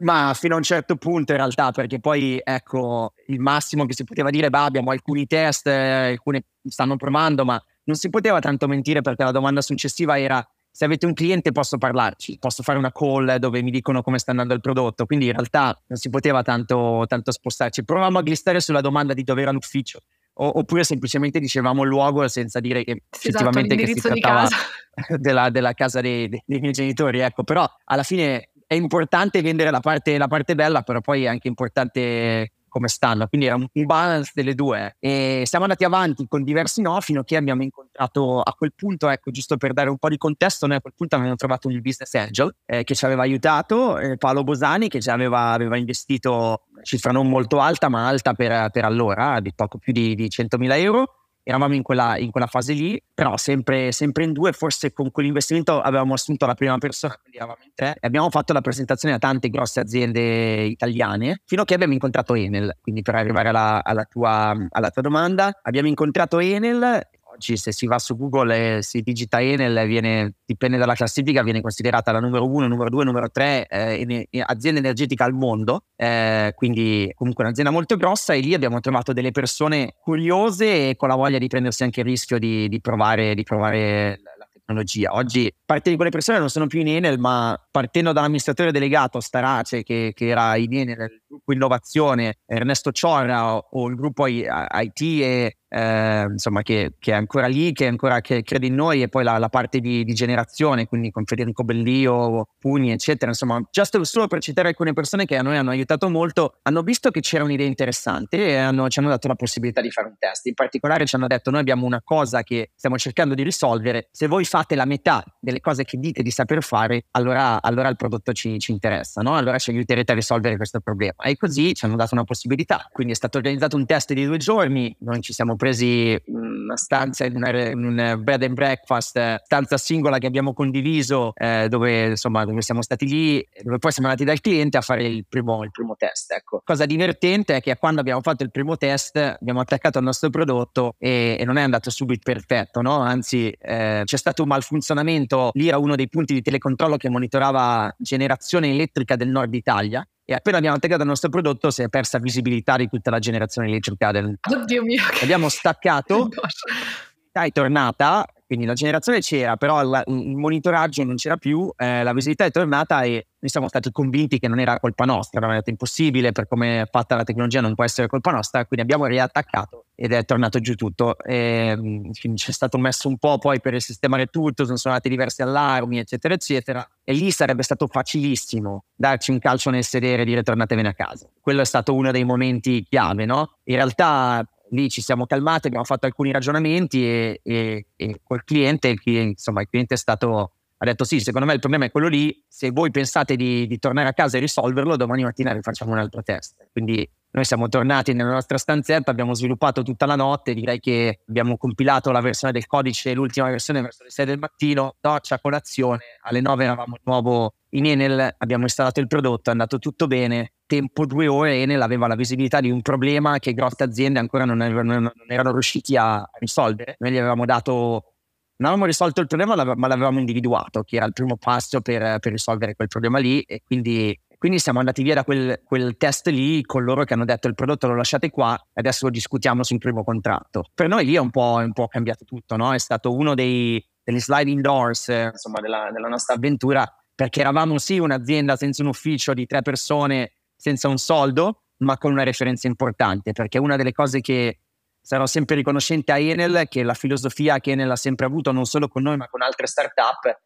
Ma fino a un certo punto in realtà, perché poi ecco, il massimo che si poteva dire, bah, abbiamo alcuni test, eh, alcuni stanno provando, ma non si poteva tanto mentire perché la domanda successiva era se avete un cliente posso parlarci, posso fare una call dove mi dicono come sta andando il prodotto, quindi in realtà non si poteva tanto, tanto spostarci. Provavamo a glistare sulla domanda di dove era l'ufficio oppure semplicemente dicevamo il luogo senza dire che esatto, effettivamente che si trattava della, della, casa dei, dei, miei genitori, ecco, però alla fine è importante vendere la parte, la parte bella, però poi è anche importante come stanno, quindi era un balance delle due. E siamo andati avanti con diversi no fino a che abbiamo incontrato a quel punto, ecco giusto per dare un po' di contesto, noi a quel punto abbiamo trovato un business angel eh, che ci aveva aiutato, eh, Paolo Bosani che già aveva, aveva investito cifra non molto alta ma alta per, per allora, di poco più di, di 100.000 euro eravamo in quella, in quella fase lì, però sempre, sempre, in due, forse con quell'investimento avevamo assunto la prima persona, quindi eravamo in tre, e abbiamo fatto la presentazione a tante grosse aziende italiane, fino a che abbiamo incontrato Enel, quindi per arrivare alla, alla, tua, alla tua domanda, abbiamo incontrato Enel oggi se si va su Google e si digita Enel, viene, dipende dalla classifica, viene considerata la numero uno, numero due, numero tre eh, azienda energetica al mondo, eh, quindi comunque un'azienda molto grossa e lì abbiamo trovato delle persone curiose e con la voglia di prendersi anche il rischio di, di provare, di provare tecnologia. Oggi parte di quelle persone non sono più in Enel, ma partendo dall'amministratore delegato Starace, che, che era in Enel, il gruppo innovazione, Ernesto Ciorra o, o il gruppo IT e eh, insomma, che, che, è ancora lì, che, ancora, che crede in noi, e poi la, la parte di, di, generazione, quindi con Federico Bellio, Pugni, eccetera. Insomma, già solo per citare alcune persone che a noi hanno aiutato molto, hanno visto che c'era un'idea interessante e hanno, ci hanno dato la possibilità di fare un test. In particolare ci hanno detto: Noi abbiamo una cosa che stiamo cercando di risolvere. Se voi fate la metà delle cose che dite di saper fare, allora, allora il prodotto ci, ci interessa, no? allora ci aiuterete a risolvere questo problema. E così ci hanno dato una possibilità. Quindi è stato organizzato un test di due giorni, noi ci siamo presi una stanza in, una, in un bed and breakfast, stanza singola che abbiamo condiviso, eh, dove, insomma, dove siamo stati lì, dove poi siamo andati dal cliente a fare il primo, il primo test. Ecco. Cosa divertente è che quando abbiamo fatto il primo test abbiamo attaccato al nostro prodotto e, e non è andato subito perfetto, no? anzi eh, c'è stato un malfunzionamento, lì era uno dei punti di telecontrollo che monitorava generazione elettrica del nord Italia e appena abbiamo attaccato il nostro prodotto si è persa visibilità di tutta la generazione elettrica del Oddio mio abbiamo staccato è tornata quindi la generazione c'era, però la, il monitoraggio non c'era più, eh, la visibilità è tornata e noi siamo stati convinti che non era colpa nostra, avevamo detto impossibile per come è fatta la tecnologia non può essere colpa nostra, quindi abbiamo riattaccato ed è tornato giù tutto. E, mm, c'è stato messo un po' poi per sistemare tutto, sono suonati diversi allarmi, eccetera, eccetera. E lì sarebbe stato facilissimo darci un calcio nel sedere e dire tornatevene a casa. Quello è stato uno dei momenti chiave, no? In realtà lì ci siamo calmati, abbiamo fatto alcuni ragionamenti e, e, e col cliente, insomma, il cliente è stato ha detto sì, secondo me il problema è quello lì, se voi pensate di, di tornare a casa e risolverlo, domani mattina rifacciamo un altro test. Quindi noi siamo tornati nella nostra stanzetta, abbiamo sviluppato tutta la notte, direi che abbiamo compilato la versione del codice, l'ultima versione verso le 6 del mattino, doccia, colazione, alle 9 eravamo di nuovo in Enel, abbiamo installato il prodotto, è andato tutto bene, tempo due ore Enel aveva la visibilità di un problema che grosse aziende ancora non, erano, non erano riusciti a risolvere. Noi gli avevamo dato non avevamo risolto il problema, ma l'avevamo individuato, che era il primo passo per, per risolvere quel problema lì. E quindi, quindi siamo andati via da quel, quel, test lì con loro che hanno detto il prodotto lo lasciate qua e adesso lo discutiamo sul primo contratto. Per noi lì è un po', un po cambiato tutto, no? È stato uno dei, degli sliding doors insomma, della, della nostra avventura perché eravamo sì un'azienda senza un ufficio di tre persone, senza un soldo, ma con una referenza importante, perché una delle cose che sarò sempre riconoscente a Enel che la filosofia che Enel ha sempre avuto non solo con noi ma con altre startup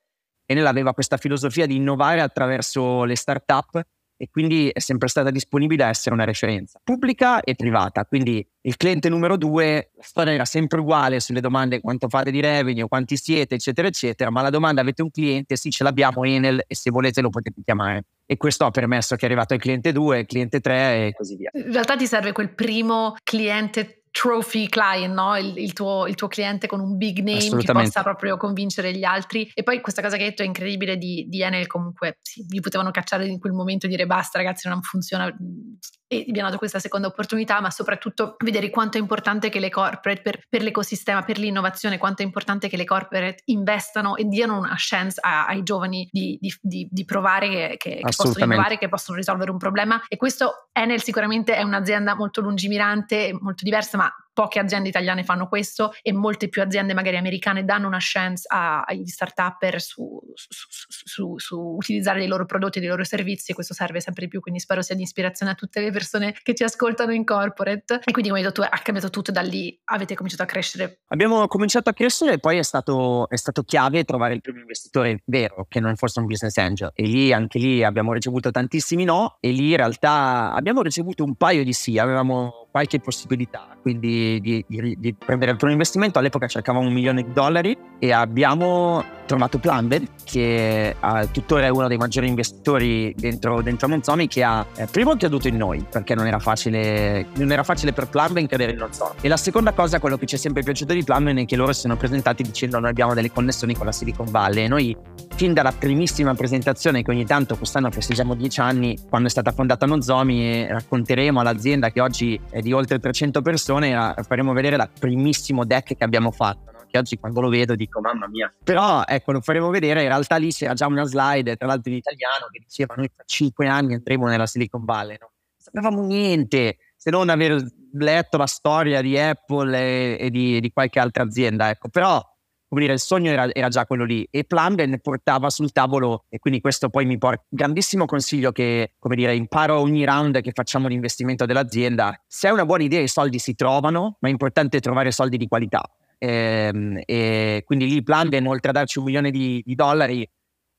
Enel aveva questa filosofia di innovare attraverso le startup e quindi è sempre stata disponibile a essere una referenza pubblica e privata. Quindi il cliente numero due, la storia era sempre uguale sulle domande quanto fate di revenue, quanti siete, eccetera, eccetera, ma la domanda avete un cliente, sì, ce l'abbiamo Enel e se volete lo potete chiamare. E questo ha permesso che è arrivato il cliente 2, il cliente 3 e così via. In realtà ti serve quel primo cliente trophy client, no? il, il, tuo, il, tuo, cliente con un big name che possa proprio convincere gli altri. E poi questa cosa che hai detto è incredibile di, di Enel, comunque sì, li potevano cacciare in quel momento e dire basta ragazzi non funziona e vi hanno dato questa seconda opportunità, ma soprattutto vedere quanto è importante che le corporate per, per l'ecosistema, per l'innovazione, quanto è importante che le corporate investano e diano una chance a, ai giovani di, di, di, di provare che, che, che possono innovare, che possono risolvere un problema. E questo Enel sicuramente è un'azienda molto lungimirante, molto diversa, ma not poche aziende italiane fanno questo e molte più aziende magari americane danno una chance agli start-upper su, su, su, su, utilizzare dei loro prodotti e dei loro servizi e questo serve sempre di più, quindi spero sia di ispirazione a tutte le persone che ci ascoltano in corporate. E quindi come hai detto tu ha cambiato tutto da lì, avete cominciato a crescere. Abbiamo cominciato a crescere e poi è stato, è stato chiave trovare il primo investitore vero, che non fosse un business angel. E lì, anche lì abbiamo ricevuto tantissimi no e lì in realtà abbiamo ricevuto un paio di sì, avevamo qualche possibilità quindi di, di, di, prendere il primo investimento. All'epoca cercavamo un milione di dollari e abbiamo trovato Plumbed, che uh, tuttora è uno dei maggiori investitori dentro, dentro Monzomi, che ha eh, primo creduto in noi, perché non era facile, non era facile per Plumbed credere in Monzomi. E la seconda cosa, quello che ci è sempre piaciuto di Plumbed è che loro si sono presentati dicendo noi abbiamo delle connessioni con la Silicon Valley e noi fin dalla primissima presentazione che ogni tanto quest'anno festeggiamo dieci anni quando è stata fondata Nozomi racconteremo all'azienda che oggi è di oltre 300 persone faremo vedere il primissimo deck che abbiamo fatto che oggi quando lo vedo dico mamma mia. Però ecco, lo faremo vedere, in realtà lì c'era già una slide, tra l'altro in italiano, che diceva noi tra cinque anni andremo nella Silicon Valley. No? Non sapevamo niente, se non aver letto la storia di Apple e, e di, di, qualche altra azienda, ecco. Però come dire, il sogno era, era, già quello lì e Plumben portava sul tavolo e quindi questo poi mi porta grandissimo consiglio che, come dire, imparo ogni round che facciamo l'investimento dell'azienda. Se hai una buona idea i soldi si trovano, ma è importante trovare soldi di qualità. E, ehm, e quindi lì Plumben, oltre a darci un milione di, di dollari,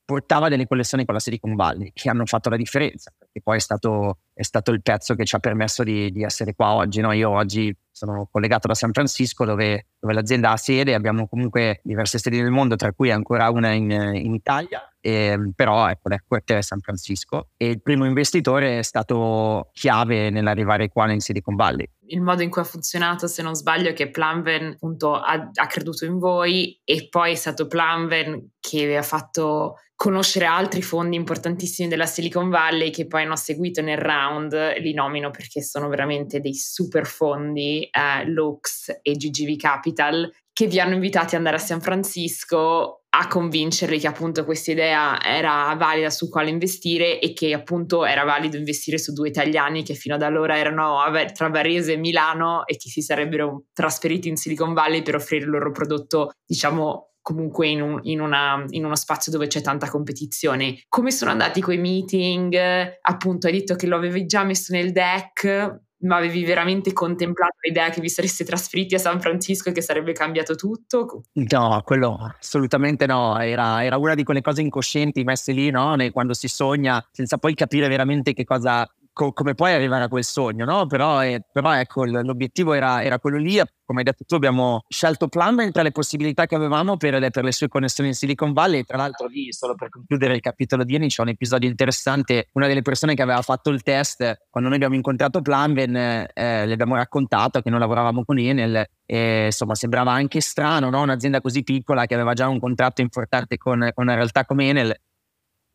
portava delle connessioni con la Silicon Valley che hanno fatto la differenza, perché poi è stato, è stato il pezzo che ci ha permesso di, di essere qua oggi. No? Io oggi sono collegato da San Francisco dove, dove, l'azienda ha sede, abbiamo comunque diverse sedi nel mondo, tra cui ancora una in, in Italia, e, però ecco, l'headquarter è San Francisco e il primo investitore è stato chiave nell'arrivare qua in Silicon Valley. Il modo in cui ha funzionato, se non sbaglio, è che Plumven appunto ha, ha creduto in voi e poi è stato Plumven che ha fatto conoscere altri fondi importantissimi della Silicon Valley che poi hanno seguito nel round, li nomino perché sono veramente dei super fondi, eh, Lux e GGV Capital, che vi hanno invitati ad andare a San Francisco a convincerli che appunto questa idea era valida su quale investire e che appunto era valido investire su due italiani che fino ad allora erano tra Varese e Milano e che si sarebbero trasferiti in Silicon Valley per offrire il loro prodotto, diciamo, comunque in, un, in, una, in, uno spazio dove c'è tanta competizione. Come sono andati quei meeting? Appunto, hai detto che lo avevi già messo nel deck, ma avevi veramente contemplato l'idea che vi sareste trasferiti a San Francisco e che sarebbe cambiato tutto? No, quello assolutamente no. Era, era una di quelle cose incoscienti messe lì, no? Quando si sogna, senza poi capire veramente che cosa co- come puoi arrivare a quel sogno, no? Però, eh, però ecco, l'obiettivo era, era, quello lì. Come hai detto tu, abbiamo scelto Plumber tra le possibilità che avevamo per, per, le sue connessioni in Silicon Valley. Tra l'altro, lì, solo per concludere il capitolo di Eni, c'è un episodio interessante. Una delle persone che aveva fatto il test, quando noi abbiamo incontrato Plumber, eh, le abbiamo raccontato che noi lavoravamo con Enel. E, insomma, sembrava anche strano, no? Un'azienda così piccola che aveva già un contratto importante con, con una realtà come Enel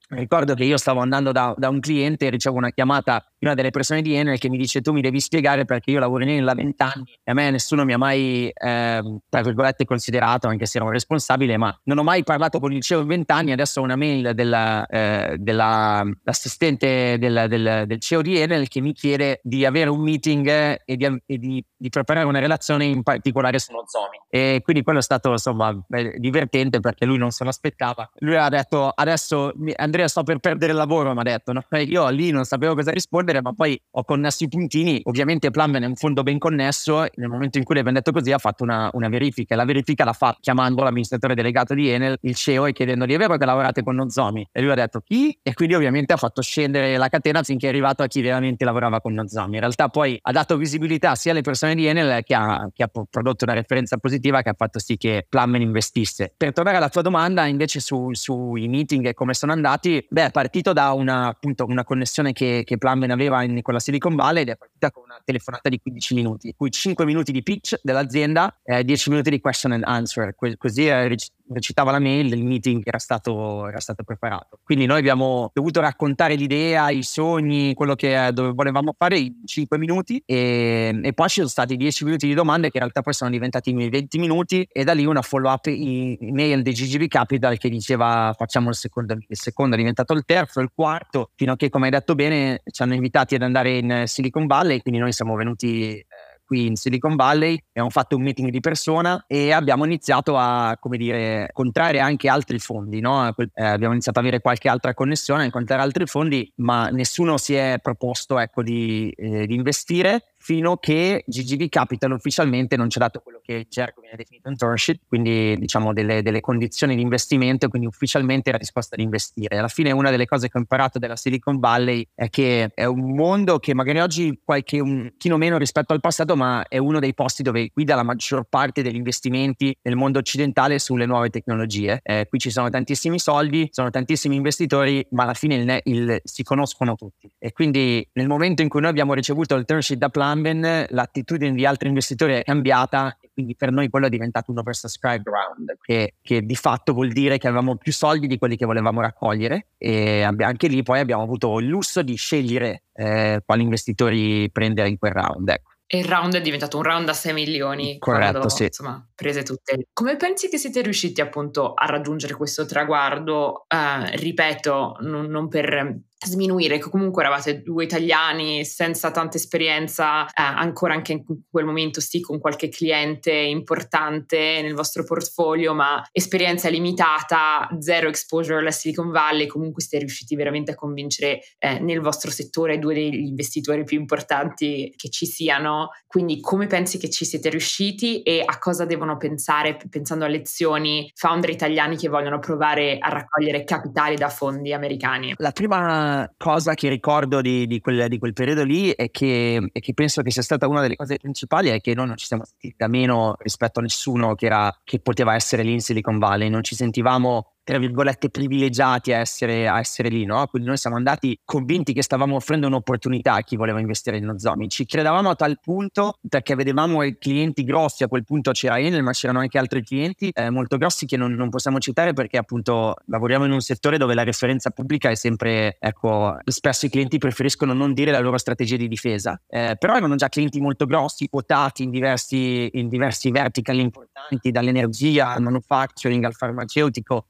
Ricordo che io stavo andando da, da, un cliente e ricevo una chiamata una delle persone di Enel che mi dice tu mi devi spiegare perché io lavoro in Enel da vent'anni e a me nessuno mi ha mai, eh, tra virgolette, considerato, anche se ero responsabile, ma non ho mai parlato con il CEO in vent'anni, adesso ho una mail della, eh, dell'assistente del, del, del, CEO di Enel che mi chiede di avere un meeting e di, e di, di preparare una relazione in particolare su uno Zomi. E quindi quello è stato insomma divertente perché lui non se l'aspettava. Lui ha detto adesso Andrea sto per perdere il lavoro, mi ha detto. No? Io lì non sapevo cosa rispondere, ma poi ho connesso i puntini. Ovviamente Plumben è un fondo ben connesso. Nel momento in cui le abbiamo detto così ha fatto una, una verifica. La verifica l'ha fatta chiamando l'amministratore delegato di Enel, il CEO, e chiedendogli è vero che lavorate con Nozomi? E lui ha detto chi? E quindi ovviamente ha fatto scendere la catena finché è arrivato a chi veramente lavorava con Nozomi. In realtà poi ha dato visibilità sia alle persone di Enel che ha, che ha prodotto una referenza positiva che ha fatto sì che Plumben investisse. Per tornare alla tua domanda invece sui su meeting e come sono andati, beh, è partito da una, appunto, una connessione che, che Plumben aveva in, con la Silicon Valley ed è partita con una telefonata di 15 minuti, in cui 5 minuti di pitch dell'azienda e eh, 10 minuti di question and answer. così è recitava la mail del meeting era stato, era stato preparato. Quindi noi abbiamo dovuto raccontare l'idea, i sogni, quello che dove volevamo fare in 5 minuti e, e, poi ci sono stati 10 minuti di domande che in realtà poi sono diventati 20 minuti e da lì una follow up email di GGB Capital che diceva facciamo il secondo, il secondo è diventato il terzo, il quarto, fino a che come hai detto bene ci hanno invitati ad andare in Silicon Valley, quindi noi siamo venuti eh, qui in Silicon Valley, abbiamo fatto un meeting di persona e abbiamo iniziato a, come dire, contrarre anche altri fondi, no? eh, abbiamo iniziato ad avere qualche altra connessione, a incontrare altri fondi, ma nessuno si è proposto ecco, di, eh, di investire fino a che GGV Capital ufficialmente non ci ha dato quello che in gergo viene definito sheet, quindi diciamo delle, delle, condizioni di investimento, quindi ufficialmente era disposta ad investire. Alla fine una delle cose che ho imparato della Silicon Valley è che è un mondo che magari oggi qualche un chino meno rispetto al passato, ma è uno dei posti dove guida la maggior parte degli investimenti nel mondo occidentale sulle nuove tecnologie. Eh, qui ci sono tantissimi soldi, sono tantissimi investitori, ma alla fine il, il, si conoscono tutti. E quindi nel momento in cui noi abbiamo ricevuto il term da Plan, Amben l'attitudine di altri investitori è cambiata quindi per noi quello è diventato un oversubscribed round, che, che, di fatto vuol dire che avevamo più soldi di quelli che volevamo raccogliere e anche lì poi abbiamo avuto il lusso di scegliere eh, quali investitori prendere in quel round. Ecco. E il round è diventato un round a 6 milioni. Corretto, quando, sì. Insomma, prese tutte. Come pensi che siete riusciti appunto a raggiungere questo traguardo? Uh, ripeto, non, non per sminuire che comunque eravate due italiani senza tanta esperienza, eh, ancora anche in quel momento sì con qualche cliente importante nel vostro portfolio, ma esperienza limitata, zero exposure alla Silicon Valley, comunque siete riusciti veramente a convincere eh, nel vostro settore due degli investitori più importanti che ci siano. Quindi come pensi che ci siete riusciti e a cosa devono pensare pensando a lezioni founder italiani che vogliono provare a raccogliere capitali da fondi americani? La prima cosa che ricordo di, di, quel, di quel, periodo lì è che, è che, penso che sia stata una delle cose principali è che noi non ci siamo sentiti da meno rispetto a nessuno che, era, che poteva essere lì in Silicon Valley, non ci sentivamo tra virgolette, privilegiati a essere, a essere lì, no? Quindi noi siamo andati convinti che stavamo offrendo un'opportunità a chi voleva investire in Nozomi. Ci credevamo a tal punto perché vedevamo clienti grossi, a quel punto c'era Enel, ma c'erano anche altri clienti eh, molto grossi che non, non, possiamo citare perché appunto lavoriamo in un settore dove la referenza pubblica è sempre, ecco, spesso i clienti preferiscono non dire la loro strategia di difesa. Eh, però erano già clienti molto grossi, quotati in diversi, in diversi vertical importanti, dall'energia al manufacturing al farmaceutico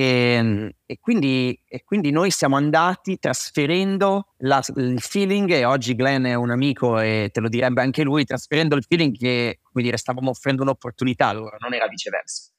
e, ehm, e, quindi, e, quindi, noi siamo andati trasferendo la, il feeling, e oggi Glenn è un amico e te lo direbbe anche lui, trasferendo il feeling che come dire, stavamo offrendo un'opportunità loro, non era viceversa.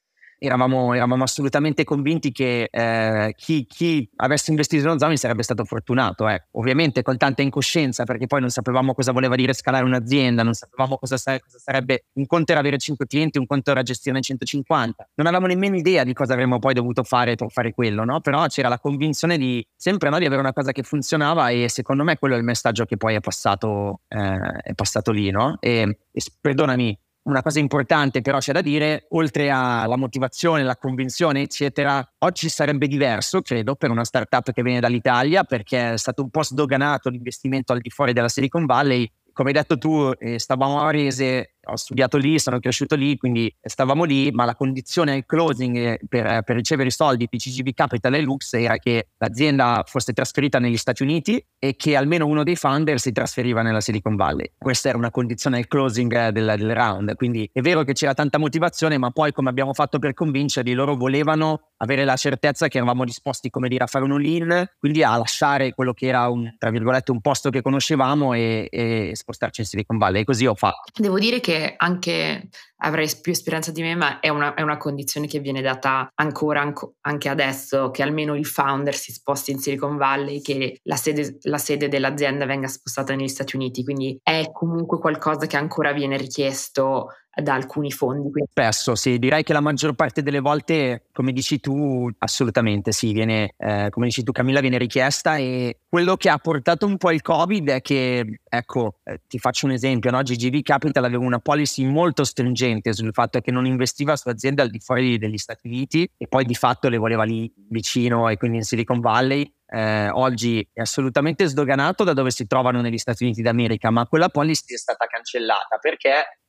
Eravamo, eravamo assolutamente convinti che eh, chi, chi, avesse investito in Nozomi sarebbe stato fortunato. Eh. Ovviamente con tanta incoscienza, perché poi non sapevamo cosa voleva dire scalare un'azienda, non sapevamo cosa, cosa sarebbe un conto era avere 5 clienti, un conto era gestire 150. Non avevamo nemmeno idea di cosa avremmo poi dovuto fare per fare quello, no? Però c'era la convinzione di sempre no, di avere una cosa che funzionava e secondo me quello è il messaggio che poi è passato, eh, è passato lì, no? E, e perdonami, una cosa importante però c'è da dire, oltre alla motivazione, la convinzione, eccetera, oggi sarebbe diverso, credo, per una startup che viene dall'Italia, perché è stato un po' sdoganato l'investimento al di fuori della Silicon Valley. Come hai detto tu, eh, stavamo a Varese, ho studiato lì, sono cresciuto lì, quindi stavamo lì, ma la condizione al closing per, per ricevere i soldi di CGV Capital e Lux era che l'azienda fosse trasferita negli Stati Uniti e che almeno uno dei founder si trasferiva nella Silicon Valley. Questa era una condizione al closing del, del round, quindi è vero che c'era tanta motivazione, ma poi come abbiamo fatto per convincerli, loro volevano avere la certezza che eravamo disposti, come dire, a fare un all-in, quindi a lasciare quello che era un, tra virgolette, un posto che conoscevamo e, e spostarci in Silicon Valley. E così ho fatto. Devo dire che che anche avrai più esperienza di me, ma è una, è una condizione che viene data ancora anco, anche adesso, che almeno il founder si sposti in Silicon Valley, che la sede, la sede dell'azienda venga spostata negli Stati Uniti. Quindi è comunque qualcosa che ancora viene richiesto da alcuni fondi. Spesso sì, direi che la maggior parte delle volte, come dici tu, assolutamente sì, viene, eh, come dici tu Camilla, viene richiesta e quello che ha portato un po' il Covid è che, ecco, eh, ti faccio un esempio, no? GGV Capital aveva una policy molto stringente sul fatto che non investiva su aziende al di fuori degli Stati Uniti e poi di fatto le voleva lì vicino e quindi in Silicon Valley. Eh, oggi è assolutamente sdoganato da dove si trovano negli Stati Uniti d'America, ma quella policy è stata cancellata perché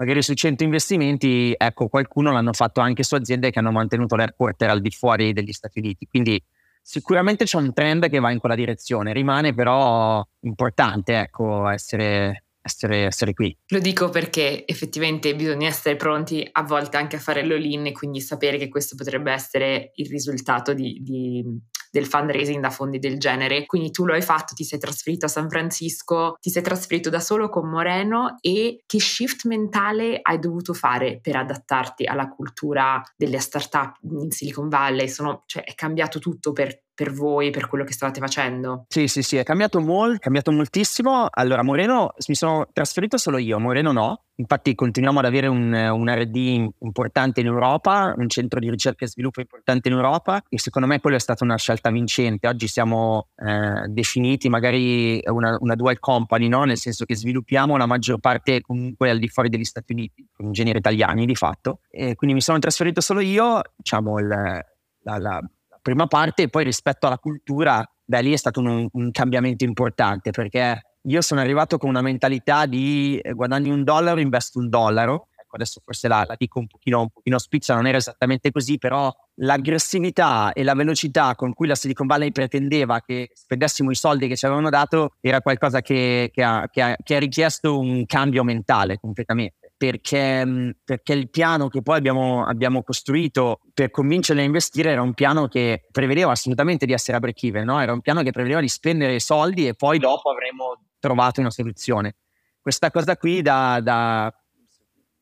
magari su 100 investimenti, ecco, qualcuno l'hanno fatto anche su aziende che hanno mantenuto l'headquarter al di fuori degli Stati Uniti. Quindi sicuramente c'è un trend che va in quella direzione, rimane però importante, ecco, essere, essere, essere, qui. Lo dico perché effettivamente bisogna essere pronti a volte anche a fare l'all-in e quindi sapere che questo potrebbe essere il risultato di, di del fundraising da fondi del genere. Quindi tu lo hai fatto, ti sei trasferito a San Francisco, ti sei trasferito da solo con Moreno e che shift mentale hai dovuto fare per adattarti alla cultura delle startup in Silicon Valley? Sono, cioè, è cambiato tutto per, per voi, per quello che stavate facendo? Sì, sì, sì, è cambiato molto, è cambiato moltissimo. Allora, Moreno, mi sono trasferito solo io, Moreno no. Infatti continuiamo ad avere un, un R&D importante in Europa, un centro di ricerca e sviluppo importante in Europa e secondo me quello è stata una scelta vincente. Oggi siamo eh, definiti magari una, una, dual company, no? nel senso che sviluppiamo la maggior parte comunque al di fuori degli Stati Uniti, con ingegneri italiani di fatto. E quindi mi sono trasferito solo io, diciamo il, la, la prima parte e poi rispetto alla cultura, beh lì è stato un, un cambiamento importante perché io sono arrivato con una mentalità di eh, guadagni un dollaro, investo un dollaro. Ecco, adesso forse la, la dico un pochino, un pochino spiccia, non era esattamente così, però l'aggressività e la velocità con cui la Silicon Valley pretendeva che spendessimo i soldi che ci avevano dato era qualcosa che, che, ha, che, ha, che ha richiesto un cambio mentale completamente perché, mm, perché, il piano che poi abbiamo, abbiamo, costruito per convincerli a investire era un piano che prevedeva assolutamente di essere a break even, no? era un piano che prevedeva di spendere soldi e poi dopo avremmo trovato una soluzione. Questa cosa qui da, da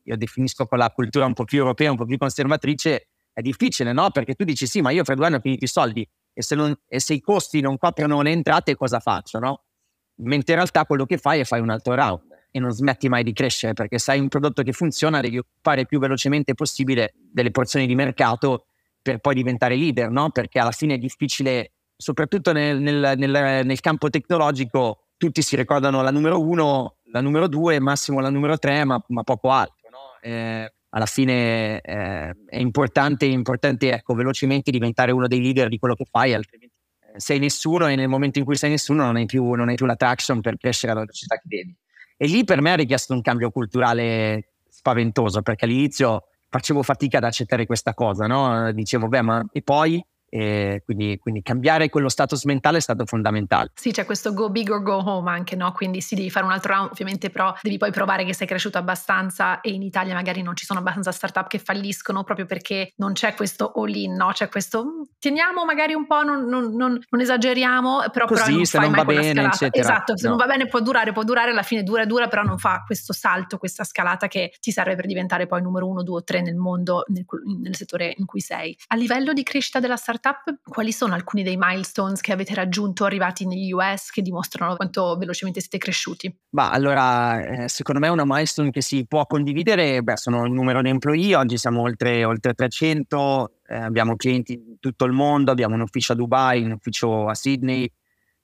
io definisco con la cultura un po' più europea, un po' più conservatrice, è difficile, no? Perché tu dici sì, ma io fra due anni ho finito i soldi e se, non, e se i costi non coprono le entrate cosa faccio, no? Mentre in realtà quello che fai è fai un altro round e non smetti mai di crescere perché se hai un prodotto che funziona devi occupare il più velocemente possibile delle porzioni di mercato per poi diventare leader, no? Perché alla fine è difficile, soprattutto nel, nel, nel, nel campo tecnologico, tutti si ricordano la numero uno, la numero due, massimo la numero tre, ma, ma poco altro. No? Eh, alla fine eh, è importante, importante ecco, velocemente diventare uno dei leader di quello che fai, altrimenti eh, sei nessuno e nel momento in cui sei nessuno non hai più, non hai più la traction per crescere alla velocità che devi. E lì per me ha richiesto un cambio culturale spaventoso, perché all'inizio facevo fatica ad accettare questa cosa, no? Dicevo, beh, ma e poi e quindi, quindi, cambiare quello status mentale è stato fondamentale. Sì, c'è questo go big or go home anche, no? Quindi sì, devi fare un altro round, ovviamente però devi poi provare che sei cresciuto abbastanza e in Italia magari non ci sono abbastanza startup che falliscono proprio perché non c'è questo all in, no? C'è questo mm, teniamo magari un po', non, non, non, non esageriamo, però, Così, però non se non va bene, eccetera. Esatto, se no. non va bene può durare, può durare, alla fine dura, dura, però non fa questo salto, questa scalata che ti serve per diventare poi numero uno, due o tre nel mondo, nel, nel settore in cui sei. A livello di crescita della startup, quali sono alcuni dei milestones che avete raggiunto arrivati negli US che dimostrano quanto velocemente siete cresciuti? Ma allora, eh, secondo me una milestone che si può condividere. Beh, sono il numero di employee, oggi siamo oltre, oltre 300, eh, abbiamo clienti in tutto il mondo, abbiamo un ufficio a Dubai, un ufficio a Sydney,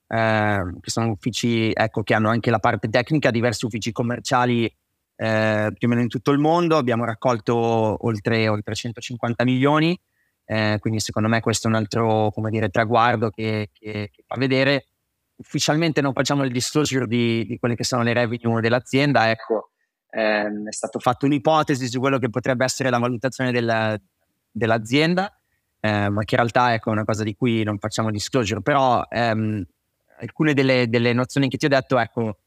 eh, che sono uffici ecco, che hanno anche la parte tecnica, diversi uffici commerciali eh, più o meno in tutto il mondo, abbiamo raccolto oltre, oltre 150 milioni eh, quindi secondo me questo è un altro dire, traguardo che, che, che, fa vedere. Ufficialmente non facciamo il disclosure di, di quelle che sono le revenue dell'azienda, ecco, ehm, è stata fatta un'ipotesi su quello che potrebbe essere la valutazione della, dell'azienda, eh, ma che in realtà ecco, è una cosa di cui non facciamo disclosure, però ehm, alcune delle, delle, nozioni che ti ho detto, ecco,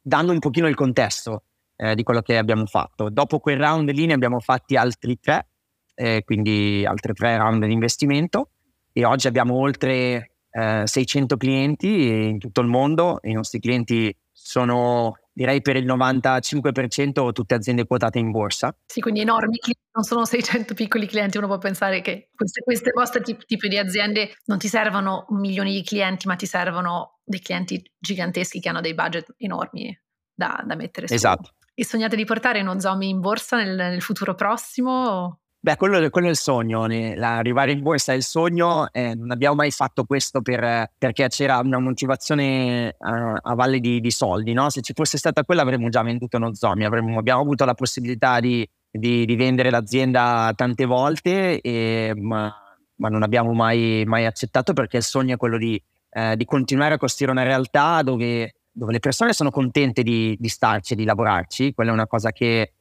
danno un pochino il contesto eh, di quello che abbiamo fatto. Dopo quel round lì ne abbiamo fatti altri tre, eh, quindi altre tre round di investimento e oggi abbiamo oltre eh, 600 clienti in tutto il mondo. I nostri clienti sono direi per il 95% tutte aziende quotate in borsa. Sì, quindi enormi clienti, non sono 600 piccoli clienti, uno può pensare che queste, queste vostre tipi, tipi di aziende non ti servono milioni di clienti, ma ti servono dei clienti giganteschi che hanno dei budget enormi da, da mettere su. Esatto. E sognate di portare Nozomi in borsa nel, nel futuro prossimo? Beh, quello, quello, è il sogno, arrivare in borsa è il sogno, eh, non abbiamo mai fatto questo per, perché c'era una motivazione a, a valle di, di soldi, no? se ci fosse stata quella avremmo già venduto uno zombie, avremmo, abbiamo avuto la possibilità di, di, di vendere l'azienda tante volte, e, ma, ma, non abbiamo mai, mai, accettato perché il sogno è quello di, eh, continuare a costruire una realtà dove, dove le persone sono contente di, starci di lavorarci, quella è una cosa che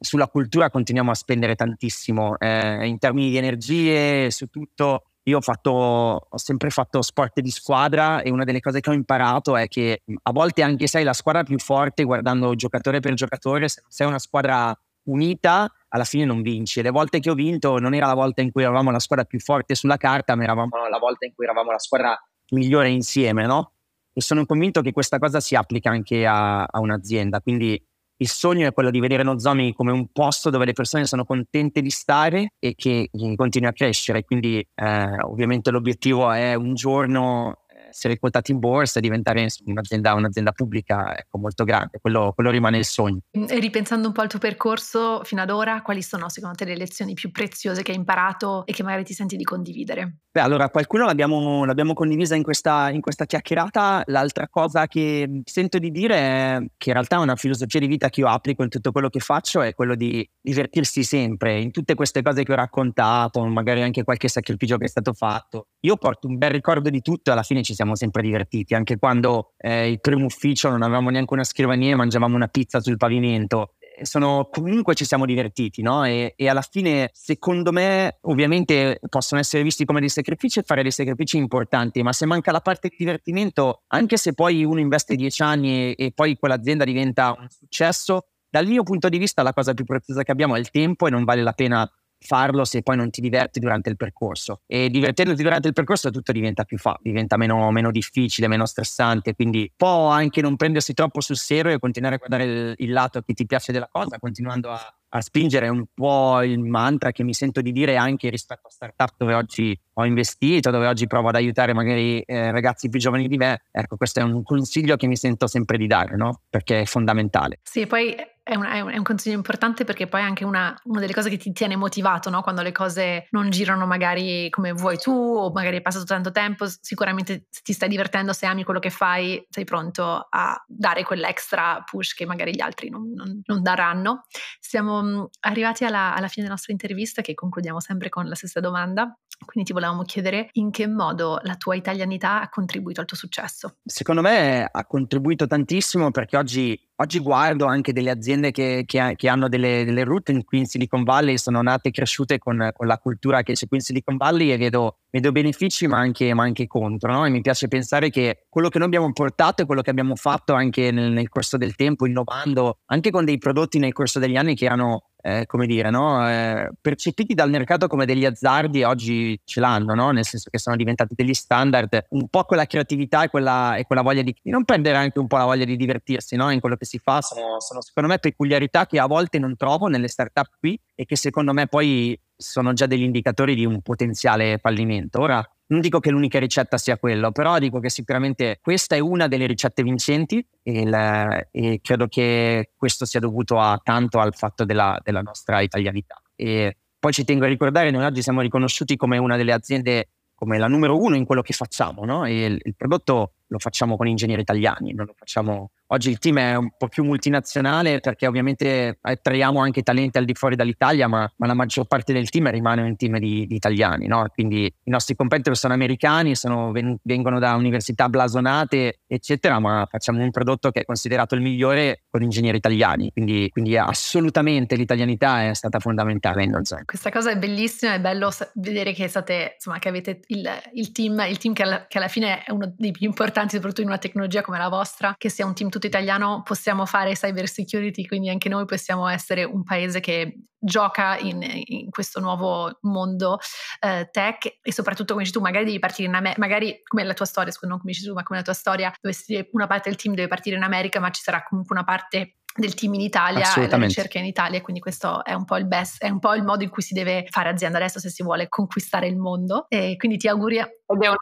sulla cultura continuiamo a spendere tantissimo eh, in termini di energie, su tutto. Io ho, fatto, ho sempre fatto sport di squadra e una delle cose che ho imparato è che a volte anche sei la squadra più forte guardando giocatore per giocatore, se sei una squadra unita alla fine non vinci. E le volte che ho vinto non era la volta in cui eravamo la squadra più forte sulla carta, ma eravamo la volta in cui eravamo la squadra migliore insieme, no? E sono convinto che questa cosa si applica anche a, a un'azienda. Quindi il sogno è quello di vedere Nozomi come un posto dove le persone sono contente di stare e che, continui a crescere. Quindi eh, ovviamente l'obiettivo è un giorno essere quotati in borsa e diventare un'azienda, un'azienda pubblica ecco, molto grande, quello, quello, rimane il sogno. E ripensando un po' al tuo percorso fino ad ora, quali sono secondo te le lezioni più preziose che hai imparato e che magari ti senti di condividere? Beh, allora qualcuno l'abbiamo, l'abbiamo condivisa in questa, in questa, chiacchierata. L'altra cosa che sento di dire è che in realtà è una filosofia di vita che io applico in tutto quello che faccio, è quello di divertirsi sempre in tutte queste cose che ho raccontato, magari anche qualche sacrificio che è stato fatto. Io porto un bel ricordo di tutto e alla fine ci siamo sempre divertiti, anche quando eh, il primo ufficio non avevamo neanche una scrivania e mangiavamo una pizza sul pavimento sono, comunque ci siamo divertiti, no? E, e, alla fine, secondo me, ovviamente possono essere visti come dei sacrifici e fare dei sacrifici importanti, ma se manca la parte di divertimento, anche se poi uno investe dieci anni e, e poi quell'azienda diventa un successo, dal mio punto di vista la cosa più preziosa che abbiamo è il tempo e non vale la pena farlo se poi non ti diverti durante il percorso. E divertendoti durante il percorso tutto diventa più fa, diventa meno, meno difficile, meno stressante, quindi può anche non prendersi troppo sul serio e continuare a guardare il, il lato che ti piace della cosa, continuando a, a spingere un po' il mantra che mi sento di dire anche rispetto a startup dove oggi ho investito, dove oggi provo ad aiutare magari eh, ragazzi più giovani di me. Ecco, questo è un consiglio che mi sento sempre di dare, no? Perché è fondamentale. Sì, poi è un, è un, consiglio importante perché poi è anche una, una, delle cose che ti tiene motivato, no? quando le cose non girano magari come vuoi tu o magari è passato tanto tempo, sicuramente ti stai divertendo, se ami quello che fai, sei pronto a dare quell'extra push che magari gli altri non, non, non daranno. Siamo mm, arrivati alla, alla fine della nostra intervista che concludiamo sempre con la stessa domanda, quindi ti volevamo chiedere in che modo la tua italianità ha contribuito al tuo successo. Secondo me ha contribuito tantissimo perché oggi oggi guardo anche delle aziende che, che, che hanno delle, delle, route qui in Silicon Valley, sono nate e cresciute con, con, la cultura che c'è qui in Silicon Valley e vedo, vedo benefici ma anche, ma anche contro. No? E mi piace pensare che quello che noi abbiamo portato e quello che abbiamo fatto anche nel, nel corso del tempo, innovando, anche con dei prodotti nel corso degli anni che erano eh, come dire, no? eh, percepiti dal mercato come degli azzardi oggi ce l'hanno, no? nel senso che sono diventati degli standard, un po' quella creatività e quella, e quella voglia di, di, non perdere anche un po' la voglia di divertirsi no? in quello che si fa, sono, sono secondo me peculiarità che a volte non trovo nelle startup qui e che secondo me poi sono già degli indicatori di un potenziale fallimento. Ora, non dico che l'unica ricetta sia quello, però dico che sicuramente questa è una delle ricette vincenti e, il, e credo che questo sia dovuto a, tanto al fatto della, della nostra italianità. E poi ci tengo a ricordare, noi oggi siamo riconosciuti come una delle aziende, come la numero uno in quello che facciamo, no? Il, il prodotto lo facciamo con ingegneri italiani, non lo facciamo Oggi il team è un po' più multinazionale perché ovviamente attraiamo anche talenti al di fuori dall'Italia, ma, ma la maggior parte del team rimane un team di, di italiani. No? Quindi i nostri competitor sono americani, sono, vengono da università blasonate, eccetera, ma facciamo un prodotto che è considerato il migliore con ingegneri italiani. Quindi, quindi assolutamente l'italianità è stata fondamentale in Nozan. Questa cosa è bellissima, è bello vedere che, state, insomma, che avete il, il, team, il team che alla, che alla fine è uno dei più importanti, soprattutto in una tecnologia come la vostra, che sia un team tutto tutto italiano possiamo fare cyber security, quindi anche noi possiamo essere un paese che gioca in, in questo nuovo mondo eh, tech. E soprattutto come dici tu magari devi partire in America, magari come la tua storia, scusa, non come dici tu, ma come la tua storia, dove una parte del team deve partire in America, ma ci sarà comunque una parte del team in Italia e la ricerca in Italia, quindi questo è un po' il best, è un po' il modo in cui si deve fare azienda adesso se si vuole conquistare il mondo. E quindi ti auguri ed è una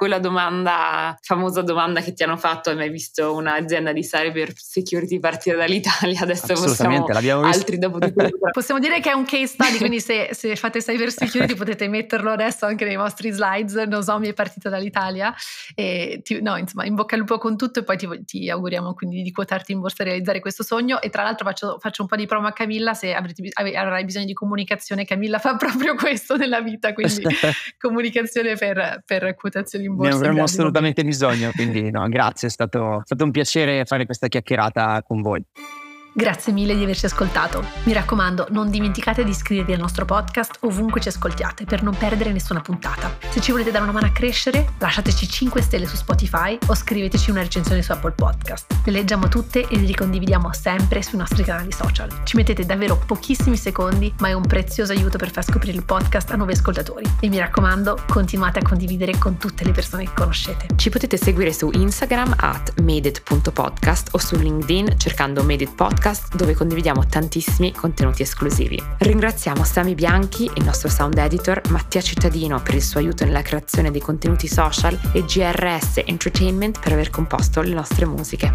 quella domanda, famosa domanda che ti hanno fatto, hai mai visto un'azienda di cyber security partire dall'italia? Adesso possiamo altri dopo di Possiamo dire che è un case study, quindi se, se fate cyber security potete metterlo adesso anche nei vostri slides. Nozomi è partita dall'Italia e ti, no, insomma, in bocca al lupo con tutto e poi ti, ti, auguriamo quindi di quotarti in borsa e realizzare questo sogno. E tra l'altro faccio, faccio un po' di promo a Camilla, se avrete, avrai bisogno di comunicazione, Camilla fa proprio questo nella vita, quindi comunicazione per per quotazioni in borsa. Ne avremo assolutamente bisogno, quindi no, grazie, è stato, è stato un piacere fare questa chiacchierata con voi. Grazie mille di averci ascoltato. Mi raccomando, non dimenticate di iscrivervi al nostro podcast ovunque ci ascoltiate per non perdere nessuna puntata. Se ci volete dare una mano a crescere, lasciateci 5 stelle su Spotify o scriveteci una recensione su Apple Podcast. Le leggiamo tutte e le ricondividiamo sempre sui nostri canali social. Ci mettete davvero pochissimi secondi, ma è un prezioso aiuto per far scoprire il podcast a nuovi ascoltatori. E mi raccomando, continuate a condividere con tutte le persone che conoscete. Ci potete seguire su Instagram at madeit.podcast o su LinkedIn cercando It Podcast dove condividiamo tantissimi contenuti esclusivi. Ringraziamo Sami Bianchi, il nostro sound editor, Mattia Cittadino per il suo aiuto nella creazione dei contenuti social e GRS Entertainment per aver composto le nostre musiche.